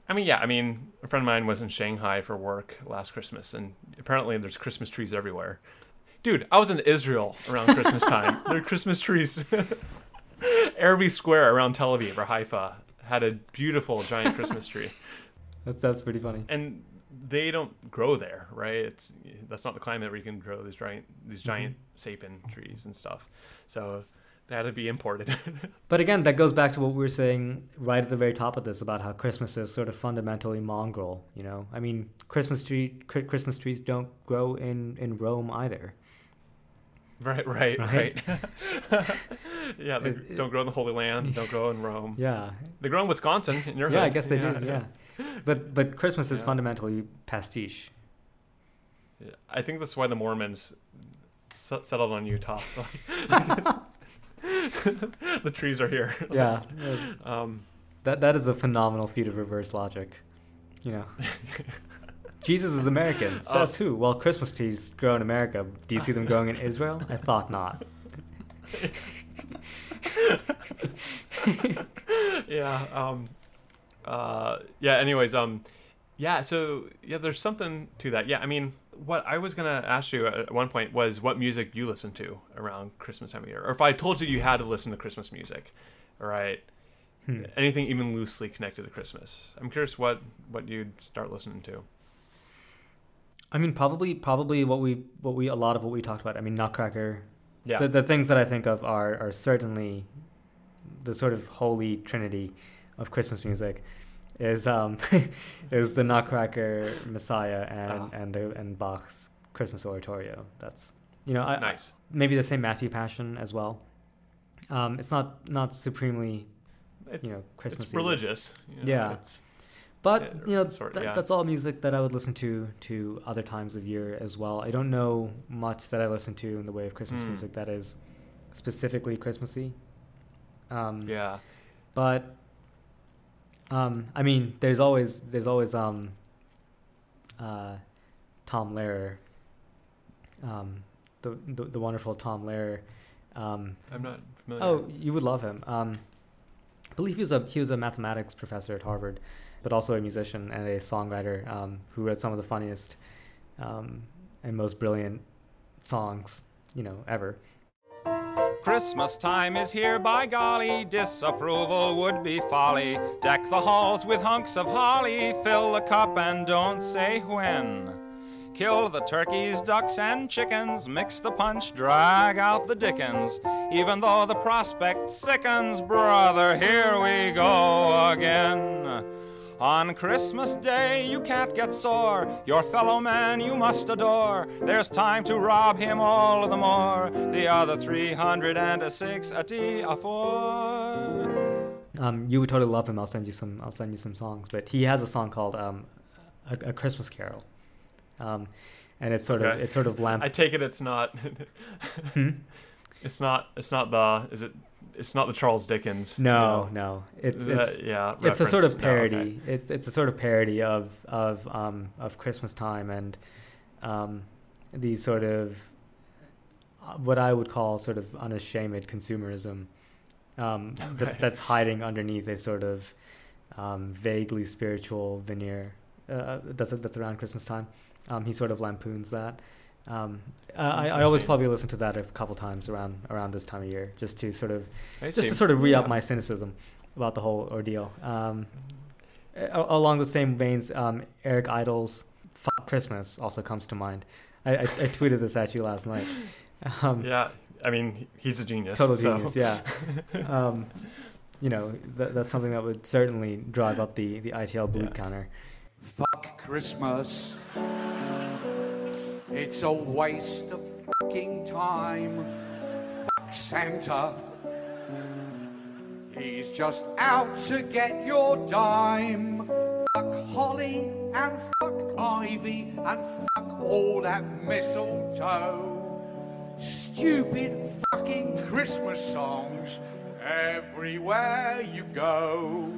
I mean, yeah. I mean, a friend of mine was in Shanghai for work last Christmas, and apparently there's Christmas trees everywhere. Dude, I was in Israel around Christmas time. there are Christmas trees. Every square around Tel Aviv or Haifa had a beautiful giant Christmas tree, That's that's pretty funny. and they don't grow there, right? It's that's not the climate where you can grow these giant these giant mm-hmm. sapin trees and stuff. So they had to be imported. But again, that goes back to what we were saying right at the very top of this about how Christmas is sort of fundamentally mongrel. You know, I mean, Christmas tree Christmas trees don't grow in in Rome either. right, right, Right? right. yeah, they It- don't grow in the Holy Land. Don't grow in Rome. Yeah, They grow in Wisconsin. In your yeah, I guess they do. Yeah, but but Christmas is Yeah. fundamentally pastiche. I think that's why the Mormons s- settled on Utah. the trees are here. Yeah, Um, that that is a phenomenal feat of reverse logic. You know, Jesus is American. Uh, Says who? Well, Christmas trees grow in America. Do you see them growing in Israel? I thought not. yeah. Um, uh, yeah. Anyways, um, yeah. So yeah, there's something to that. Yeah. I mean, what I was gonna ask you at one point was what music you listen to around Christmas time of year, or if I told you you had to listen to Christmas music, all right. Hmm. Anything even loosely connected to Christmas. I'm curious what what you'd start listening to. I mean, probably, probably what we, what we, a lot of what we talked about. I mean, Nutcracker. Yeah. The, the things that I think of are are certainly the sort of holy trinity of Christmas music. Is um is the Nutcracker Messiah and Ah. and the and Bach's Christmas Oratorio. That's you know I, nice. maybe the Saint Matthew Passion as well. Um, it's not not supremely It's, you know Christmas. it's religious. you know, Yeah. It's, But you know, sort- that, yeah. that's all music that I would listen to to other times of year as well. I don't know much that I listen to in the way of Christmas Hmm. music that is specifically Christmassy. Um, yeah. But um, I mean, there's always there's always um, uh, Tom Lehrer, um, the, the the wonderful Tom Lehrer. Um, I'm not familiar. Oh, you would love him. Um, I believe he was a he was a mathematics professor at Harvard, but also a musician and a songwriter um, who wrote some of the funniest um, and most brilliant songs you know ever. Christmas time is here, by golly, disapproval would be folly. Deck the halls with hunks of holly, fill the cup and don't say when. Kill the turkeys, ducks, and chickens, mix the punch, drag out the dickens. Even though the prospect sickens, brother, here we go again. On Christmas Day, you can't get sore. Your fellow man you must adore. There's time to rob him all the more. The other 306 a D a four. Um, you would totally love him. I'll send you some. I'll send you some songs. But he has a song called um, a, a Christmas Carol, um, and it's sort of it's sort of lamp. I take it it's not. Hmm? It's not. It's not the. Is it? It's not the Charles Dickens. no, you no, it's it's that- yeah. it's a sort of reference. No, okay. parody. It's it's a sort of parody of of um, of Christmas time and um, these sort of uh, what I would call sort of unashamed consumerism um, Okay. that, that's hiding underneath a sort of um, vaguely spiritual veneer uh, that's that's around Christmas time. Um, he sort of lampoons that. Um, uh, I, I always probably listen to that a couple times around around this time of year, just to sort of I just to sort of re up Yeah. my cynicism about the whole ordeal. Um, a- along the same veins, um, Eric Idle's "Fuck Christmas" also comes to mind. I, I, I tweeted this at you last night. Um, Yeah. I mean, he's a genius. total so- genius, yeah. Um, you know, that, that's something that would certainly drive up the, the ITL bleed Yeah. counter. Fuck Christmas. It's a waste of fucking time. Fuck Santa. He's just out to get your dime. Fuck Holly and fuck Ivy and fuck all that mistletoe. Stupid fucking Christmas songs everywhere you go.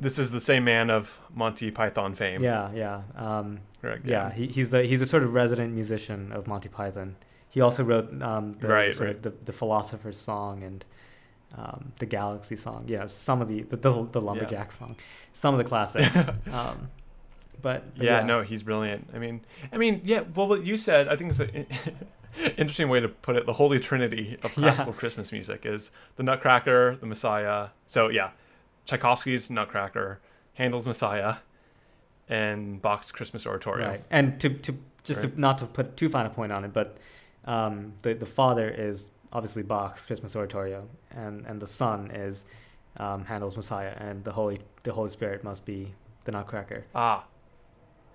This is the same man of Monty Python fame. Yeah, yeah. Um, Correct. yeah, he, he's a he's a sort of resident musician of Monty Python. He also wrote um, the, Right, sort right. Of the, the Philosopher's Song and um, the Galaxy Song. Yeah, some of the the, the, the Lumberjack song, some of the classics. um, but, but yeah, no, he's brilliant. I mean, I mean, yeah. Well, what you said, I think it's an interesting way to put it. The holy trinity of Yeah. classical Christmas music is the Nutcracker, the Messiah. So yeah, Tchaikovsky's Nutcracker, Handel's Messiah, and Bach's Christmas Oratorio. Right, and to to just Right. to not to put too fine a point on it, but um, the the father is obviously Bach's Christmas Oratorio, and and the son is um, Handel's Messiah, and the Holy the Holy Spirit must be the Nutcracker. Ah,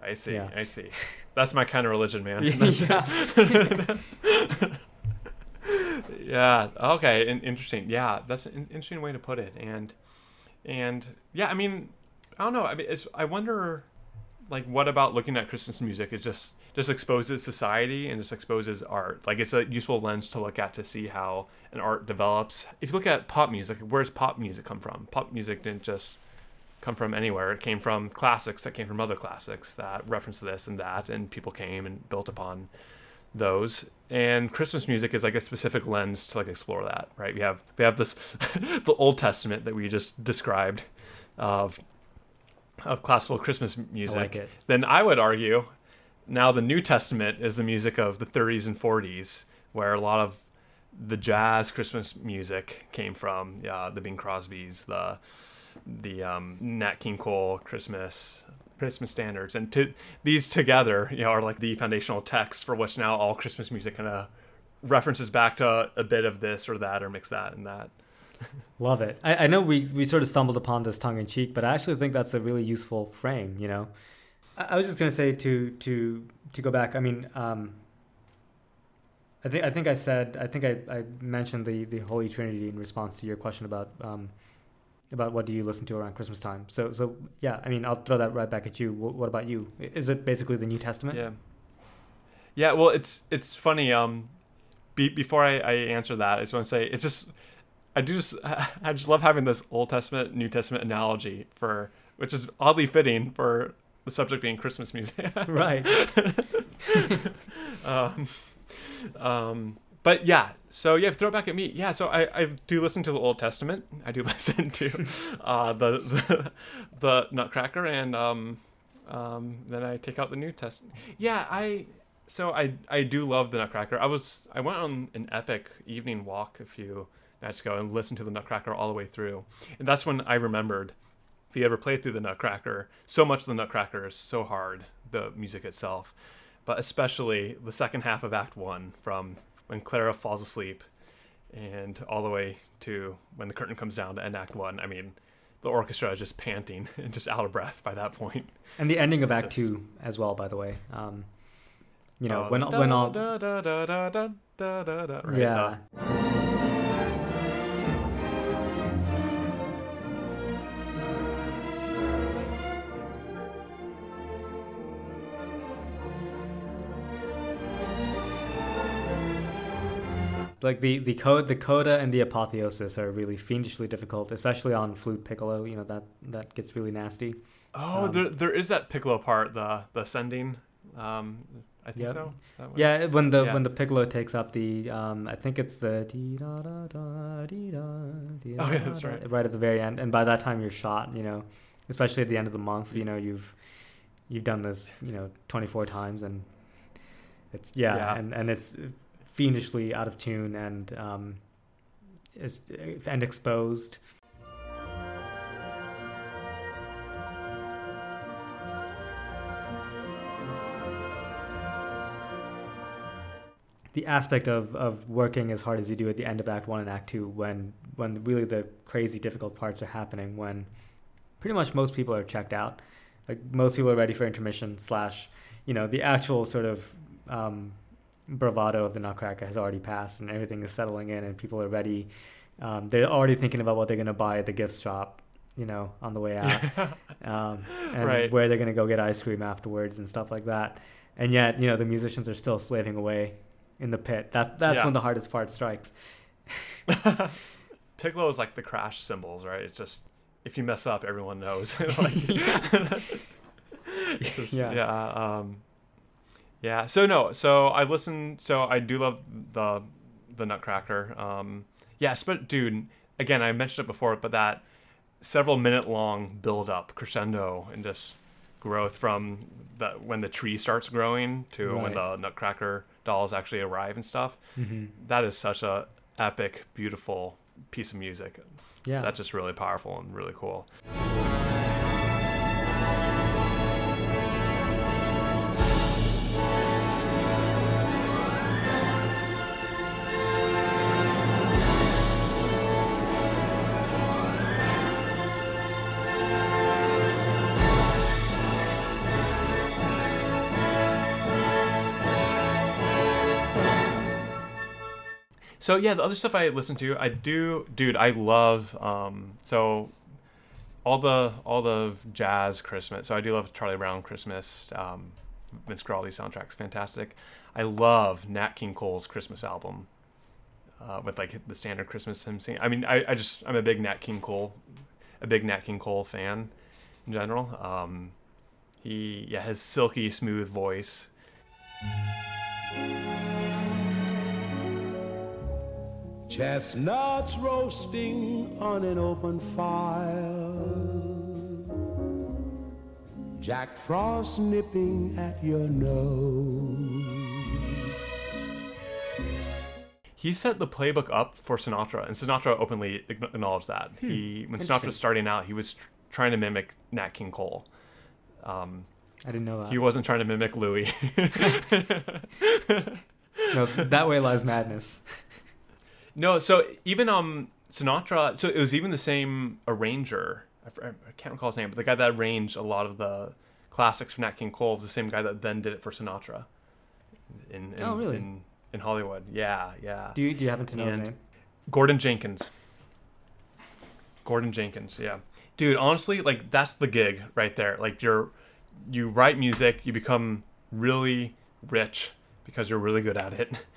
I see. Yeah. I see. That's my kind of religion, man. yeah. yeah. Okay. In- interesting. Yeah, that's an interesting way to put it. And and yeah, I mean, I don't know. I mean, it's, I wonder, like, what about looking at Christmas music? It just just exposes society and just exposes art. Like, it's a useful lens to look at to see how an art develops. If you look at pop music, where does pop music come from? Pop music didn't just come from anywhere. It came from classics that came from other classics that referenced this and that, and people came and built upon those. And Christmas music is like a specific lens to like explore that, right? We have we have this the Old Testament that we just described of of classical Christmas music. like it. Then I would argue now the New Testament is the music of the 30s and 40s, where a lot of the jazz Christmas music came from. Yeah, the Bing Crosby's, the the um, Nat King Cole Christmas Christmas standards, and to these together, you know, are like the foundational texts for which now all Christmas music kind of references back to a bit of this or that or mix that and that. Love it. I, I know we we sort of stumbled upon this tongue in cheek, but I actually think that's a really useful frame. You know, I, I was just gonna say to to to go back. I mean, um, I think I think I said I think I, I mentioned the the Holy Trinity in response to your question about um, about what do you listen to around Christmas time. So so yeah, I mean I'll throw that right back at you. What, what about you? Is it basically the New Testament? Yeah. Yeah, well, it's it's funny. Um, be, before I, I answer that, I just want to say it's just I do just I just love having this Old Testament New Testament analogy for which is oddly fitting for the subject being Christmas music. Right. um, um, but yeah, so yeah, throw it back at me. Yeah, so I, I do listen to the Old Testament. I do listen to uh, the, the the Nutcracker, and um, um, then I take out the New Testament. Yeah, I so I I do love the Nutcracker. I was I went on an epic evening walk a few nights ago and listened to the Nutcracker all the way through, and that's when I remembered. If you ever played through the Nutcracker, so much of the Nutcracker is so hard, the music itself, but especially the second half of Act One, from when Clara falls asleep, and all the way to when the curtain comes down to end Act One. I mean, the orchestra is just panting and just out of breath by that point. And the ending of Act Just- Two as well, by the way. Um, you know, Uh, when da- when all da- da- right? yeah. Like the the code the coda and the apotheosis are really fiendishly difficult especially on flute piccolo you know that that gets really nasty oh, Um, there, there is that piccolo part, the the ascending. Um, I think Yep. so. Yeah when the Yeah. when the piccolo takes up the um i think it's the Oh, yeah, that's right. right at the very end and by that time you're shot you know especially at the end of the month you know you've you've done this you know 24 times and it's yeah, Yeah. and and it's fiendishly out of tune and um is and exposed. The aspect of, of working as hard as you do at the end of act one and act two when when really the crazy difficult parts are happening when pretty much most people are checked out. Like most people are ready for intermission slash you know the actual sort of um, bravado of the nutcracker has already passed and everything is settling in and people are ready um, they're already thinking about what they're going to buy at the gift shop you know on the way out um, and Right. where they're going to go get ice cream afterwards and stuff like that and yet you know the musicians are still slaving away in the pit that that's Yeah. when the hardest part strikes Piccolo is like the crash cymbals, right? It's just if you mess up, everyone knows. like, just, Yeah. yeah. Um, yeah. So no. So I listen. So I do love the the Nutcracker. Um, yes, but dude, again, I mentioned it before, but that several minute long build up crescendo and just growth from the when the tree starts growing to when the Nutcracker dolls actually arrive and stuff. mm-hmm. That is such a epic, beautiful piece of music. yeah That's just really powerful and really cool. So yeah, the other stuff I listen to, I do, dude. I love um, so all the all the jazz Christmas. So I do love Charlie Brown Christmas. Um, Vince Guaraldi soundtrack's fantastic. I love Nat King Cole's Christmas album uh, with like the standard Christmas hymn. I mean, I, I just I'm a big Nat King Cole, a big Nat King Cole fan in general. Um, he yeah, his silky smooth voice. Chestnuts roasting on an open fire. Jack Frost nipping at your nose. he set the playbook up for Sinatra, and Sinatra openly ign- acknowledged that. He when Sinatra was starting out, he was tr- trying to mimic Nat King Cole. Um, i didn't know that he wasn't trying to mimic Louis. no, that way lies madness no, so even um Sinatra, so it was even the same arranger. I can't recall his name, but the guy that arranged a lot of the classics for Nat King Cole was the same guy that then did it for Sinatra. In, in Oh, really? In, in Hollywood, yeah, yeah. do you do you happen to know his name Gordon Jenkins. Gordon Jenkins, yeah. Dude, honestly, like that's the gig right there. Like you're you write music, you become really rich because you're really good at it.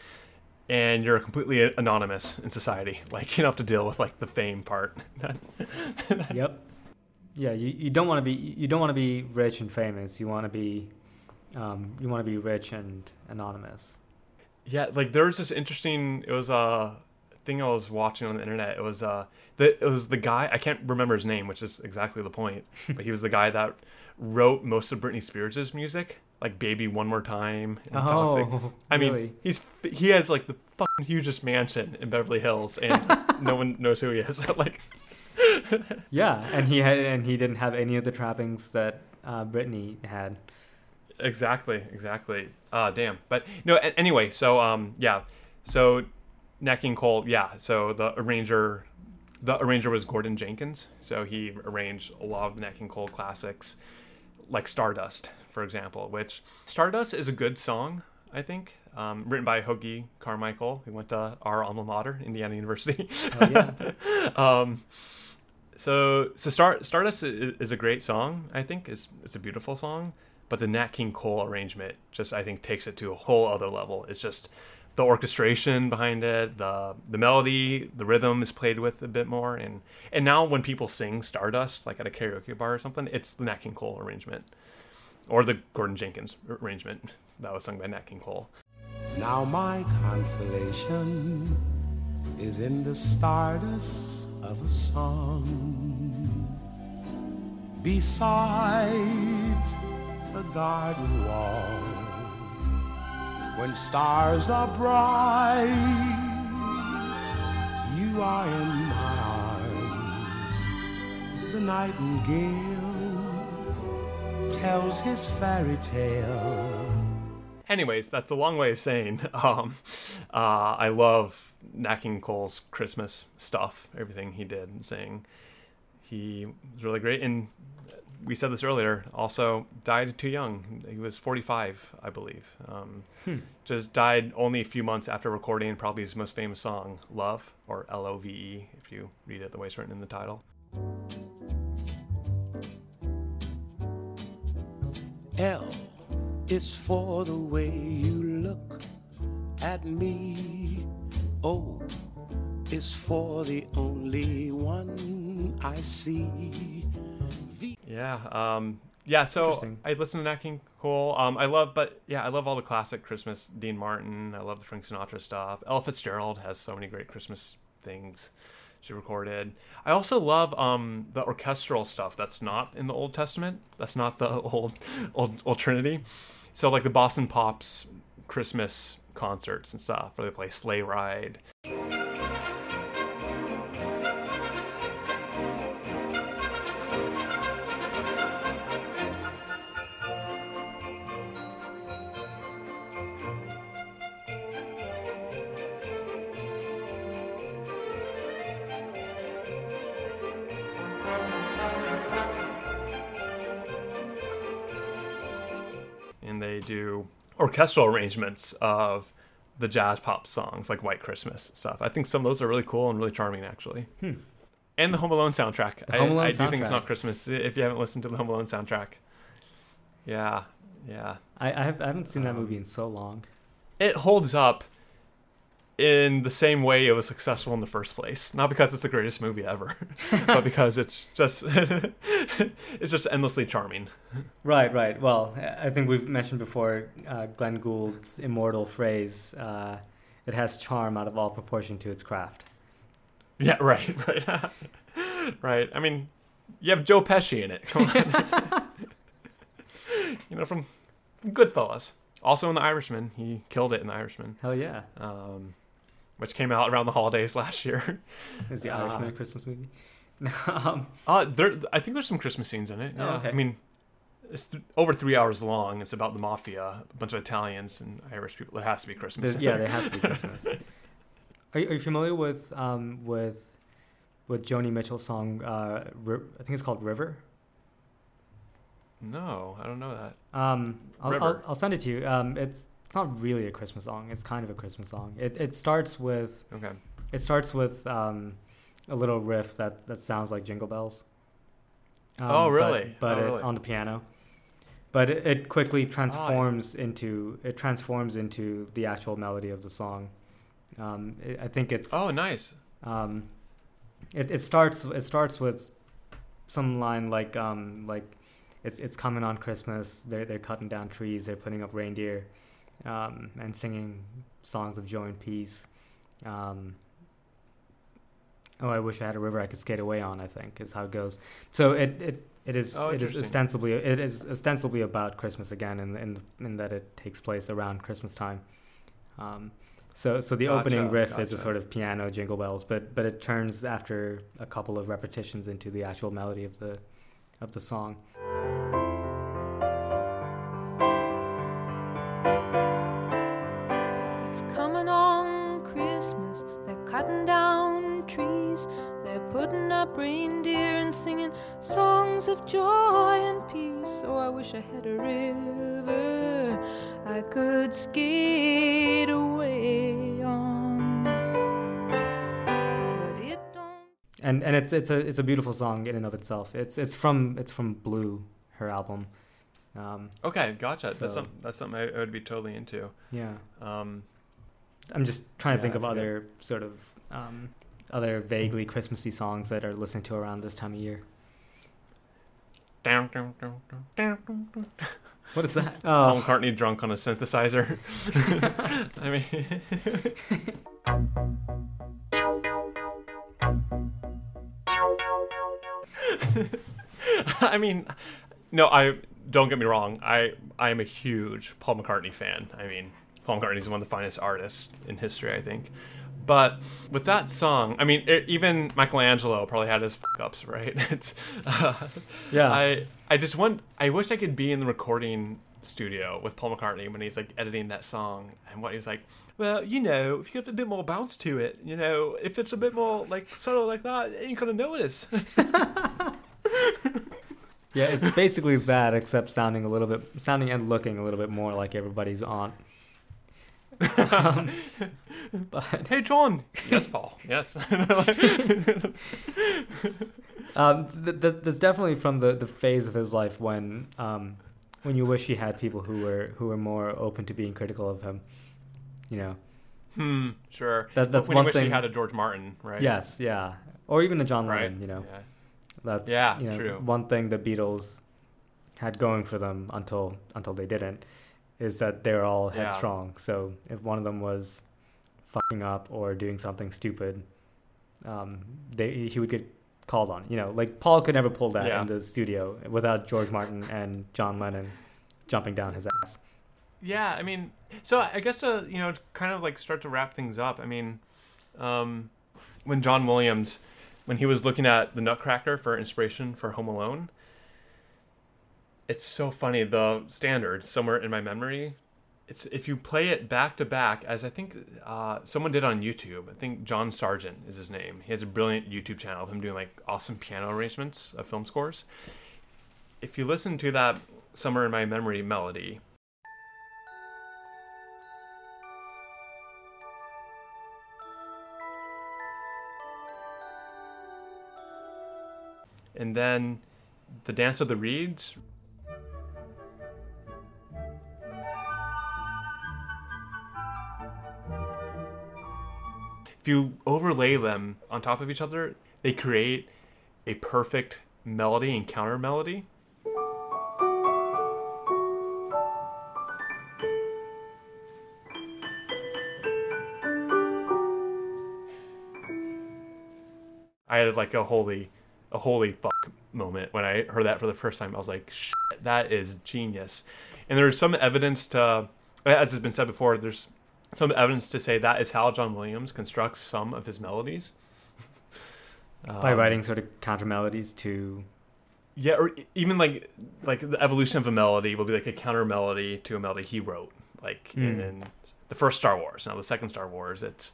And you're completely anonymous in society. Like you don't have to deal with like the fame part. yep yeah you, you don't want to be you don't want to be rich and famous you want to be um, you want to be rich and anonymous Yeah, like there was this interesting. It was a thing I was watching on the internet. It was uh, the it was the guy I can't remember his name, which is exactly the point. but he was the guy that wrote most of Britney Spears' music. Like "Baby One More Time." and Oh, Toxic. I mean, really? he's he has like the fucking hugest mansion in Beverly Hills, and no one knows who he is. like, Yeah, and he had and he didn't have any of the trappings that uh, Britney had. exactly, exactly. Ah, damn. But no. a- Anyway, so um, yeah. So Nat King Cole, yeah. So the arranger, the arranger was Gordon Jenkins. So he arranged a lot of the Nat King Cole classics, like Stardust, for example. Which Stardust is a good song, I think. Um, written by Hoagy Carmichael, who went to our alma mater, Indiana University. Oh, yeah. um, so so Star, Stardust is, is a great song. I think it's it's a beautiful song, but the Nat King Cole arrangement just I think takes it to a whole other level. It's just the orchestration behind it, the the melody, the rhythm is played with a bit more, and and now when people sing Stardust like at a karaoke bar or something, it's the Nat King Cole arrangement or the Gordon Jenkins arrangement that was sung by Nat King Cole. Now my consolation is in the stardust of a song beside a garden wall. When stars are bright, you are in my arms. The nightingale tells his fairy tale. anyways, that's a long way of saying um, uh, I love Nat King Cole's Christmas stuff, everything he did and saying he was really great. And we said this earlier, also died too young. He was 45, I believe. Um, Just died only a few months after recording probably his most famous song, Love, or L O V E, if you read it the way it's written in the title. L is for the way you look at me. O is for the only one I see. V Yeah, um, yeah. So I listen to Nat King Cole. Um, I love, but yeah, I love all the classic Christmas. Dean Martin. I love the Frank Sinatra stuff. Ella Fitzgerald has so many great Christmas things she recorded. I also love um, the orchestral stuff that's not in the Old Testament. That's not the old, old, old Trinity. So like the Boston Pops Christmas concerts and stuff, where they play Sleigh Ride. Orchestral arrangements of the jazz pop songs like White Christmas stuff. I think some of those are really cool and really charming, actually. And the Home Alone soundtrack. I, Hmm. Home Alone I do think it's not Christmas if you haven't listened to the Home Alone soundtrack. Yeah, yeah. I, I, have, I haven't seen that movie in so long. It holds up in the same way it was successful in the first place. Not because it's the greatest movie ever, but because it's just it's just endlessly charming. Right, right. Well, I think we've mentioned before uh, Glenn Gould's immortal phrase uh, it has charm out of all proportion to its craft. Yeah, right, right, right. I mean, you have Joe Pesci in it. Come on, you know from, from Goodfellas. Also in The Irishman, he killed it in The Irishman, Hell yeah. um, which came out around the holidays last year. Is the Uh, Irishman a Christmas movie? um, Uh, there, I think there's some Christmas scenes in it. Oh, okay. I mean, it's th- over three hours long. It's about the mafia, a bunch of Italians and Irish people. It has to be Christmas. there's- yeah, there has to be Christmas. Are you, are you familiar with um, with with Joni Mitchell's song? Uh, Ri- I think it's called River. no, I don't know that. Um, I'll, I'll. I'll send it to you. Um, it's it's not really a Christmas song. It's kind of a Christmas song. It it starts with Okay. it starts with um, a little riff that, that sounds like Jingle Bells. Um, Oh, really? But, Oh, it, really? on the piano. But it, it quickly transforms into it transforms into the actual melody of the song. Um, it, I think it's Oh, nice. um, it, it starts it starts with some line like um, like it's it's coming on Christmas. They're they're cutting down trees. They're putting up reindeer, um, and singing songs of joy and peace. Um, oh, I wish I had a river I could skate away on. I think is how it goes. So it it it is Oh, it is ostensibly it is ostensibly about Christmas again, in in, in that it takes place around Christmas time. Um, so so the opening Gotcha, riff is a sort of piano jingle bells, but but it turns after a couple of repetitions into the actual melody of the of the song. Putting up reindeer and singing songs of joy and peace. Oh, I wish I had a river I could skate away on. But it don't. and and it's it's a it's a beautiful song in and of itself. It's it's from it's from Blue, her album. Um, Okay, gotcha. So- That's some, that's something I, I would be totally into. yeah, Um, I'm just trying to Yeah, think of other sort of um, other vaguely Christmassy songs that are listened to around this time of year. What is that? Oh. Paul McCartney drunk on a synthesizer. I mean, I mean, no, I don't get me wrong. I I am a huge Paul McCartney fan. I mean, Paul McCartney is one of the finest artists in history, I think. But with that song, I mean, it, even Michelangelo probably had his fuck ups, right? It's, uh, Yeah. I I just want. I wish I could be in the recording studio with Paul McCartney when he's like editing that song, and what he was like. Well, you know, if you give a bit more bounce to it, you know, if it's a bit more like subtle like that, you ain't gonna notice. yeah, it's basically that, except sounding a little bit, sounding and looking a little bit more like everybody's aunt. Um, but hey, John. Yes, Paul. Yes. um, th- th- that's definitely from the, the phase of his life when um, when you wish he had people who were who were more open to being critical of him. You know. hmm. Sure. That- that's when one you wish thing- he had a George Martin, right? Yes. Yeah. Or even a John Right. Lennon. You know. Yeah. That's Yeah, you know, true. One thing the Beatles had going for them until until they didn't is that they're all Yeah. headstrong. So if one of them was fucking up or doing something stupid, um, they he would get called on. You know, like Paul could never pull that Yeah. in the studio without George Martin and John Lennon jumping down his ass. Yeah, I mean, so I guess to you know kind of like start to wrap things up. I mean, um, when John Williams, when he was looking at the Nutcracker for inspiration for Home Alone, it's so funny. The standard somewhere in my memory, it's if you play it back to back, as I think uh, someone did on YouTube. I think John Sargent is his name. He has a brilliant YouTube channel of him doing like awesome piano arrangements of film scores. If you listen to that somewhere in my memory melody, and then the dance of the reeds you overlay them on top of each other they create a perfect melody and counter melody I had like a holy, a holy fuck moment when I heard that for the first time. I was like, that is genius. And there's some evidence to, as has been said before, there's some evidence to say that is how John Williams constructs some of his melodies. By Um, writing sort of counter melodies to yeah, or even like like the evolution of a melody will be like a counter melody to a melody he wrote, like Mm. in the first Star Wars. Now the second Star Wars, it's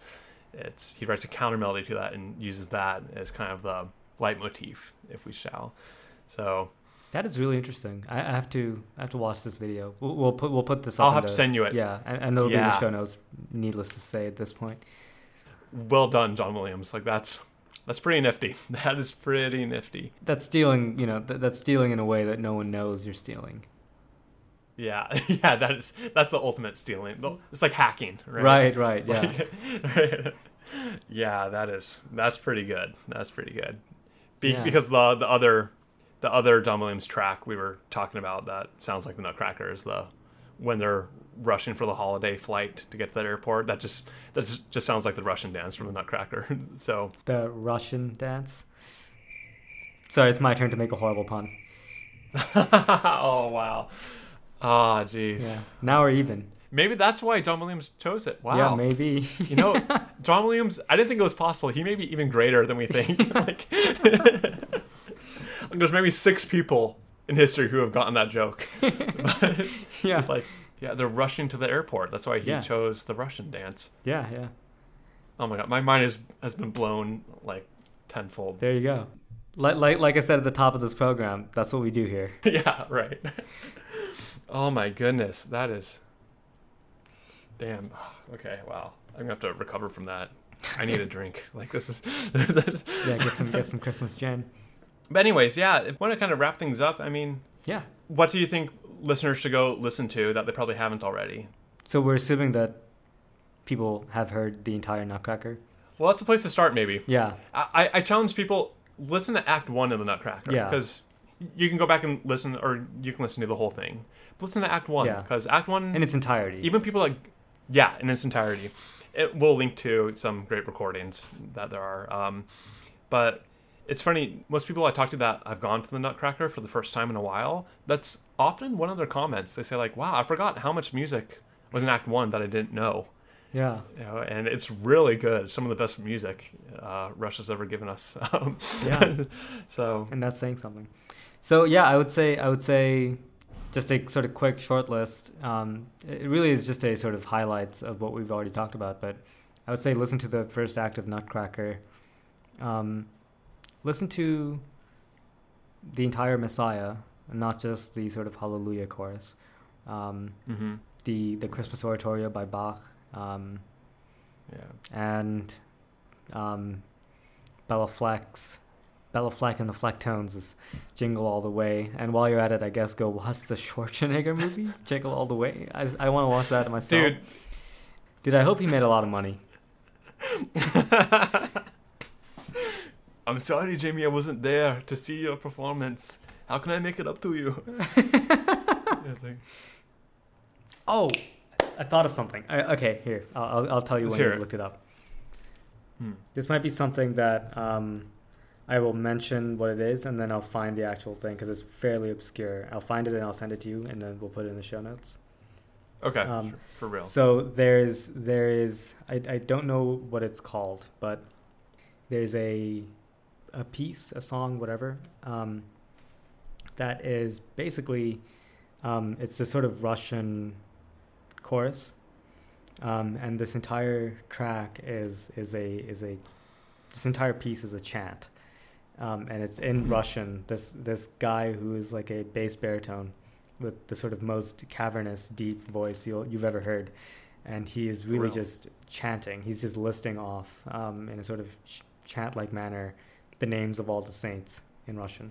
it's he writes a counter melody to that and uses that as kind of the leitmotif, if we shall. So That is really interesting. I, I have to I have to watch this video. We'll, we'll put we'll put this. I'll have to send you it. Yeah, and, and it'll be in the show notes. Needless to say, at this point. well done, John Williams. Like that's that's pretty nifty. That is pretty nifty. That's stealing. You know, th- that's stealing in a way that no one knows you're stealing. Yeah, yeah. That is that's the ultimate stealing. It's like hacking, right? Right, right, yeah. like- yeah, that is that's pretty good. That's pretty good. Be, Yeah. Because the the other the other John Williams track we were talking about that sounds like the Nutcracker is the when they're rushing for the holiday flight to get to the airport. That just that just- sounds like the Russian dance from the Nutcracker. so The Russian dance. Sorry, it's my turn to make a horrible pun. oh wow. Ah, jeez. Yeah. Now we're even. Maybe that's why John Williams chose it. Wow. Yeah, maybe. You know, John Williams. I didn't think it was possible. He may be even greater than we think. like, there's maybe six people in history who have gotten that joke. But yeah. it's like, yeah, they're rushing to the airport. That's why he Yeah. chose the Russian dance. yeah, yeah. Oh my god, my mind is, has been blown like tenfold. There you go. Like, like, like I said at the top of this program, that's what we do here. yeah, right. oh my goodness, that is. Damn. Okay, wow. I'm gonna have to recover from that. I need a drink. Like this is. Yeah, get some get some Christmas gin. But anyways, yeah. If want to kind of wrap things up, I mean, Yeah. what do you think listeners should go listen to that they probably haven't already? So we're assuming that people have heard the entire Nutcracker. Well, that's a place to start, maybe. Yeah. I, I- challenge people listen to Act One of the Nutcracker Yeah. because you can go back and listen, or you can listen to the whole thing. But listen to Act One Yeah. because Act One In its entirety. even people like yeah in its entirety it will link to some great recordings that there are um, but it's funny most people i talk to that I've gone to the nutcracker for the first time in a while that's often one of their comments they say like wow i forgot how much music was in act one that i didn't know yeah. you know and it's really good some of the best music uh, russia's ever given us um, Yeah. so And that's saying something. So yeah, I would say I would say just a sort of quick short list. Um, it really is just a sort of highlights of what we've already talked about. But I would say listen to the first act of Nutcracker. Um, listen to the entire Messiah, and not just the sort of Hallelujah chorus. Um, mhm. the the Christmas Oratorio by Bach. Um, yeah and um, Bela Flex, Bela Fleck and the Flecktones is Jingle All the Way. And while you're at it, I guess go watch the Schwarzenegger movie, Jingle All the Way. I, I want to watch that myself. dude Dude, I hope he made a lot of money. I'm sorry, Jamie. I wasn't there to see your performance. How can I make it up to you? Yeah, Oh, I thought of something. I, okay, here, I'll, I'll, I'll tell you Let's when you it. looked it up. Hmm. This might be something that um, I will mention what it is, and then I'll find the actual thing because it's fairly obscure. I'll find it and I'll send it to you, and then we'll put it in the show notes. Okay, Um, sure, for real. So there's there is I, I don't know what it's called, but there's a a piece, a song, whatever, um, that is basically um, it's this sort of Russian chorus, um, and this entire track is is a is a this entire piece is a chant, um, and it's in Russian. This this guy who is like a bass baritone with the sort of most cavernous, deep voice you'll, you've ever heard. And he is really Real. just chanting. He's just listing off um, in a sort of ch- chant like manner the names of all the saints in Russian.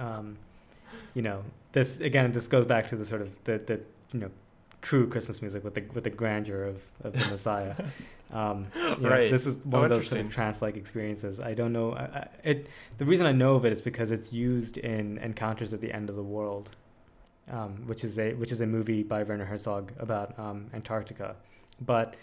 um, you know, this again. This goes back to the sort of the, the you know true Christmas music with the with the grandeur of, of the Messiah. Um, you know, Right. this is one Oh, of those sort of trance-like experiences. I don't know. I, I, it the reason I know of it is because it's used in Encounters at the End of the World, um, which is a which is a movie by Werner Herzog about um, Antarctica. But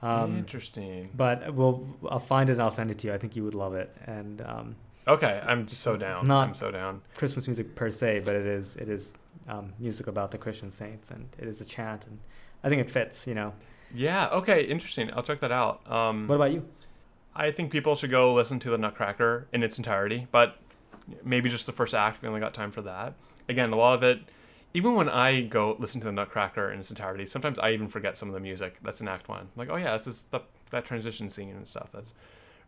um, Interesting. but we'll I'll find it and I'll send it to you. I think you would love it. And um, Okay, I'm just so It's down. not- I'm so down. Christmas music per se, but it is it is um, music about the Christian saints, and it is a chant, and I think it fits. You know. Yeah. Okay. Interesting. I'll check that out. Um, What about you? I think people should go listen to the Nutcracker in its entirety, but maybe just the first act. We only got time for that. Again, a lot of it. Even when I go listen to the Nutcracker in its entirety, sometimes I even forget some of the music that's in Act One. Like, oh yeah, this is the, that transition scene and stuff. That's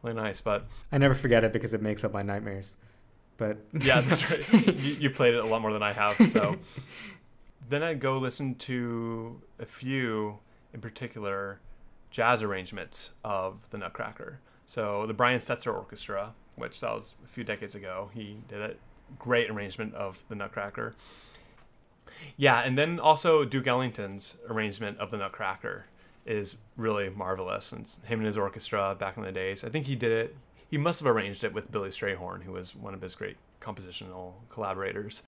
really nice. But I never forget it because it makes up my nightmares. But yeah, that's right. you, you played it a lot more than I have. So then I'd go listen to a few, in particular, jazz arrangements of the Nutcracker. So the Brian Setzer Orchestra, which that was a few decades ago, he did a great arrangement of the Nutcracker. Yeah, and then also Duke Ellington's arrangement of the Nutcracker is really marvelous. And him and his orchestra back in the days. I think he did it. He must have arranged it with Billy Strayhorn, who was one of his great compositional collaborators.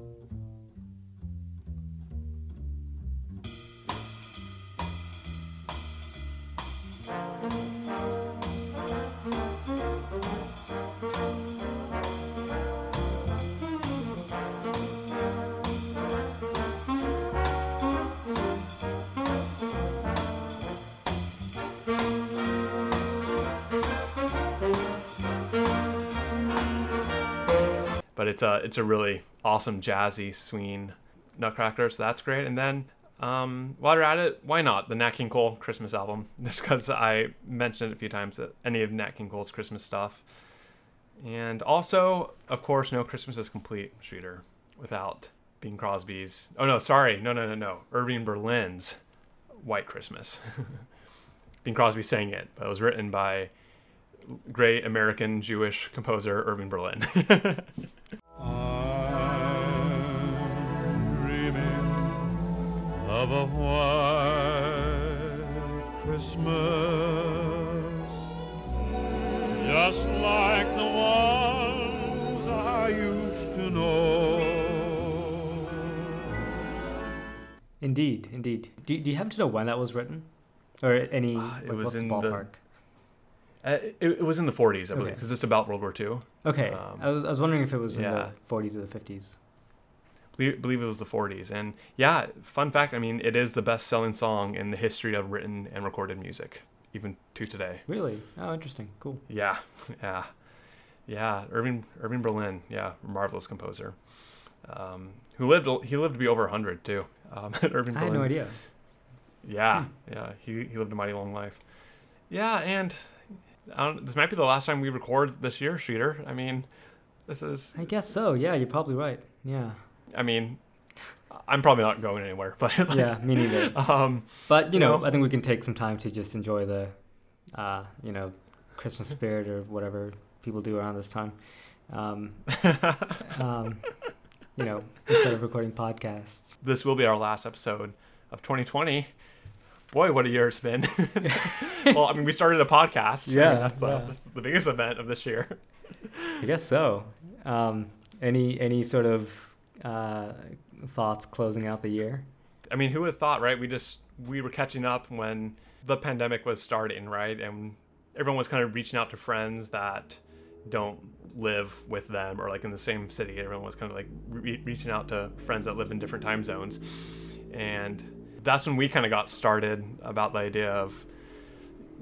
But it's a it's a really awesome jazzy swing Nutcracker, so that's great. And then um, while you're at it, why not the Nat King Cole Christmas album? Just because I mentioned it a few times that any of Nat King Cole's Christmas stuff, and also of course no Christmas is complete, Streeter, without Bing Crosby's. Oh no, sorry, no no no no, Irving Berlin's White Christmas. Bing Crosby sang it, but it was written by great American Jewish composer Irving Berlin. I'm dreaming of a white Christmas, just like the ones I used to know. Indeed, indeed. Do, do you happen to know when that was written, or any? Uh, like, was what's the in the- ballpark? Uh, it, it was in the 40s, I believe, Okay. because it's about World War II. Okay, um, I was I was wondering if it was in the 40s or the 50s. believe, believe it was the 40s. And yeah, fun fact I mean, it is the best selling song in the history of written and recorded music, even to today. Really? Oh, interesting. Cool. Yeah, yeah, yeah. Irving Irving Berlin, yeah, marvelous composer, um, who lived he lived to be over 100 too. Um, Irving I had no idea. Yeah, Hmm. yeah. He he lived a mighty long life. Yeah, and this might be the last time we record this year, Streeter. I mean, this is. I guess so. Yeah, you're probably right. Yeah. I mean, I'm probably not going anywhere, but like, Yeah, me neither. Um, But you know, know? I think we can take some time to just enjoy the, uh, you know, Christmas spirit or whatever people do around this time. Um, um, you know, instead of recording podcasts. this will be our last episode of 2020. Boy, what a year it's been. well, I mean, we started a podcast. I mean, Yeah, that's, the, yeah. that's the biggest event of this year. I guess so. Um, any any sort of uh, thoughts closing out the year? I mean, who would have thought, right? We just we were catching up when the pandemic was starting, right? And everyone was kind of reaching out to friends that don't live with them or like in the same city. Everyone was kind of like re- reaching out to friends that live in different time zones, and that's when we kind of got started about the idea of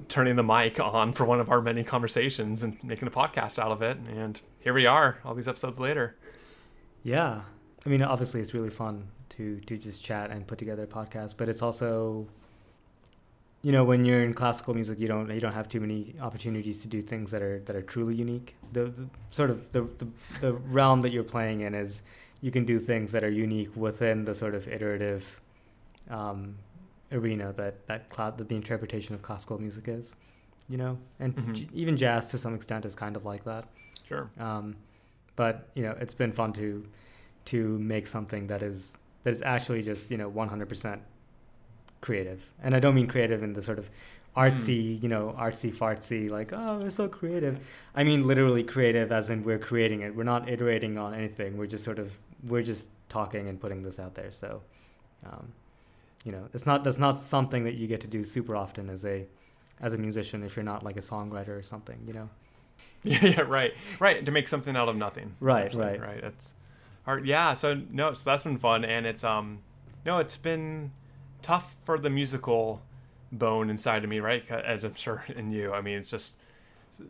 turning the mic on for one of our many conversations and making a podcast out of it. And here we are, all these episodes later. Yeah, I mean, obviously, it's really fun to to just chat and put together a podcast, but it's also, you know, when you're in classical music, you don't you don't have too many opportunities to do things that are that are truly unique. The, the sort of the, the the realm that you're playing in is you can do things that are unique within the sort of iterative um, arena that that, that the interpretation of classical music is, you know, and Mhm. j- even jazz to some extent is kind of like that. Sure. Um, but you know, it's been fun to to make something that is that is actually just you know 100% creative, and I don't mean creative in the sort of artsy, you know, artsy fartsy like oh we're so creative. I mean literally creative, as in we're creating it. We're not iterating on anything. We're just sort of we're just talking and putting this out there. So, um, you know, it's not that's not something that you get to do super often as a as a musician if you're not like a songwriter or something. You know. Yeah, yeah, right, right. To make something out of nothing. Right, right. right. That's hard. Yeah. So no, so that's been fun, and it's um, no, it's been tough for the musical bone inside of me, right As I'm sure in you. I mean, it's just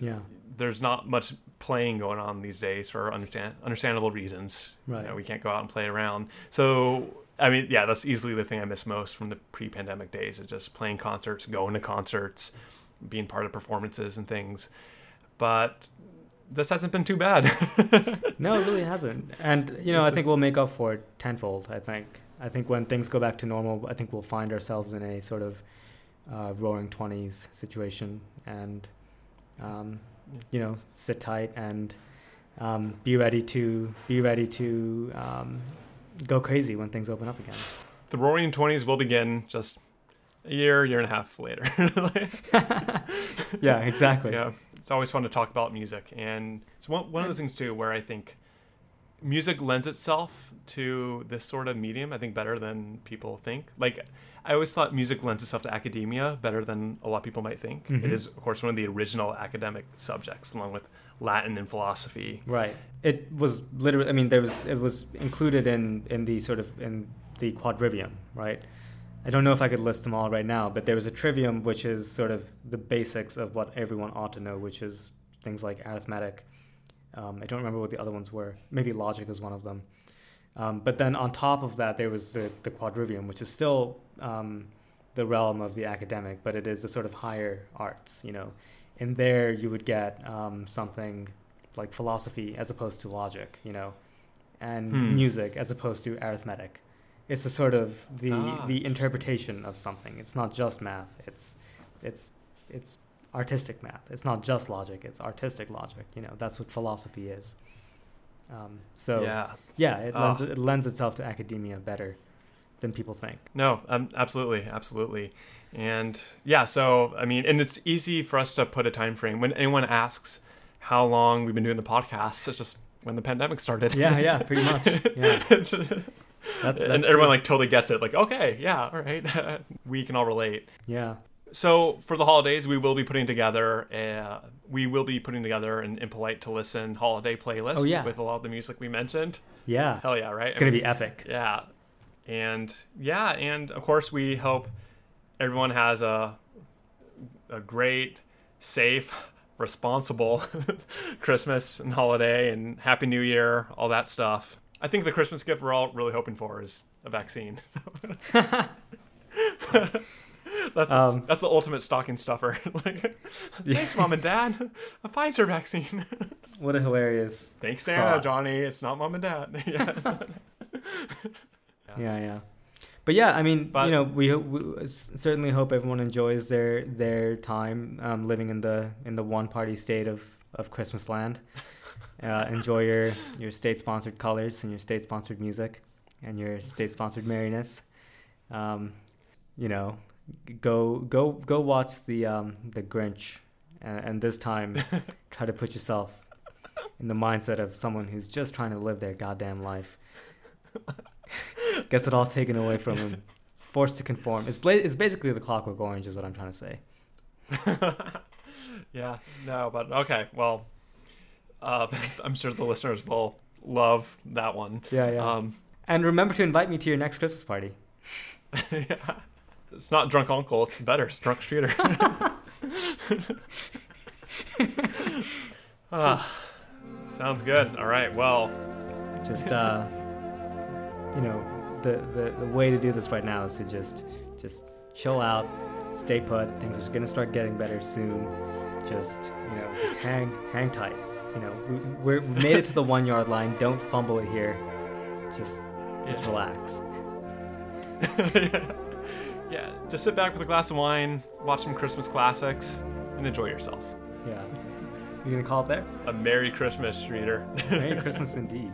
Yeah. there's not much playing going on these days for understand understandable reasons. You Right. know, we can't go out and play around. So I mean, yeah, that's easily the thing I miss most from the pre-pandemic days is just playing concerts, going to concerts, being part of performances and things. But this hasn't been too bad. No, it really hasn't. And you know, I think is- we'll make up for it tenfold. I think. I think when things go back to normal, I think we'll find ourselves in a sort of uh, roaring twenties situation, and um, you know, sit tight and um, be ready to be ready to um, go crazy when things open up again. the Roaring Twenties will begin. Just a year, year and a half later. yeah, exactly. yeah, it's always fun to talk about music, and it's one one of those things too where I think music lends itself to this sort of medium. I think better than people think. Like I always thought music lends itself to academia better than a lot of people might think. It is, of course, one of the original academic subjects, along with Latin and philosophy. Right. It was literally. I mean, there was. It was included in in the sort of in the quadrivium, right? I don't know if I could list them all right now, but there was a trivium which is sort of the basics of what everyone ought to know, which is things like arithmetic. Um, I don't remember what the other ones were. Maybe logic is one of them. Um, but then on top of that, there was the, the quadrivium, which is still um, the realm of the academic, but it is a sort of higher arts. You know, in there you would get um, something like philosophy as opposed to logic. You know, and Hmm. music as opposed to arithmetic. It's a sort of the Ah. the interpretation of something. It's not just math. It's it's it's artistic math. It's not just logic. It's artistic logic. You know, that's what philosophy is. Um, so yeah. yeah, it lends, it lends itself to academia better than people think. No, um, absolutely, absolutely, and yeah. So I mean, and it's easy for us to put a time frame when anyone asks how long we've been doing the podcast. It's just when the pandemic started. Yeah, yeah, pretty much. Yeah. It's- That's, and everyone true. like totally gets it. Like, okay, yeah, all right, we can all relate. yeah, So for the holidays, we will be putting together. A, we will be putting together an impolite to listen holiday playlist Oh, yeah. with a lot of the music we mentioned. yeah. Hell yeah, right? It's Gonna mean, be epic. yeah, and yeah, and of course we hope everyone has a a great, safe, responsible Christmas and holiday and Happy New Year, all that stuff. I think the Christmas gift we're all really hoping for is a vaccine. So. That's Um, that's the ultimate stocking stuffer. like, thanks, mom and dad, a Pfizer vaccine. What a hilarious. thanks, Santa, Thought. Johnny. It's not mom and dad. yeah. Yeah, yeah. But yeah, I mean, But- you know, we, we certainly hope everyone enjoys their their time um, living in the in the one party state of of Christmas land. Uh, enjoy your your state sponsored colors and your state sponsored music and your state sponsored merriness. Um, you know, go go go watch the um, the Grinch, and, and this time try to put yourself in the mindset of someone who's just trying to live their goddamn life. Gets it all taken away from him. It's forced to conform. It's, bla- it's basically the Clockwork Orange, is what I'm trying to say. yeah, no, but okay. Well, uh, I'm sure the listeners will love that one. Yeah, yeah. Um, and remember to invite me to your next Christmas party. yeah. It's not drunk uncle. It's better. It's drunk shooter. ah, sounds good. All right. Well, Just, uh, you know, the, the, the way to do this right now is to just just chill out, stay put. Things are gonna start getting better soon. Just you know, just hang hang tight. You know, we, we're, we made it to the one yard line. Don't fumble it here. Just just Yeah. relax. yeah. Yeah, just sit back with a glass of wine, watch some Christmas classics, and enjoy yourself. Yeah. You're gonna call it there? A Merry Christmas, Streeter. Merry Christmas indeed.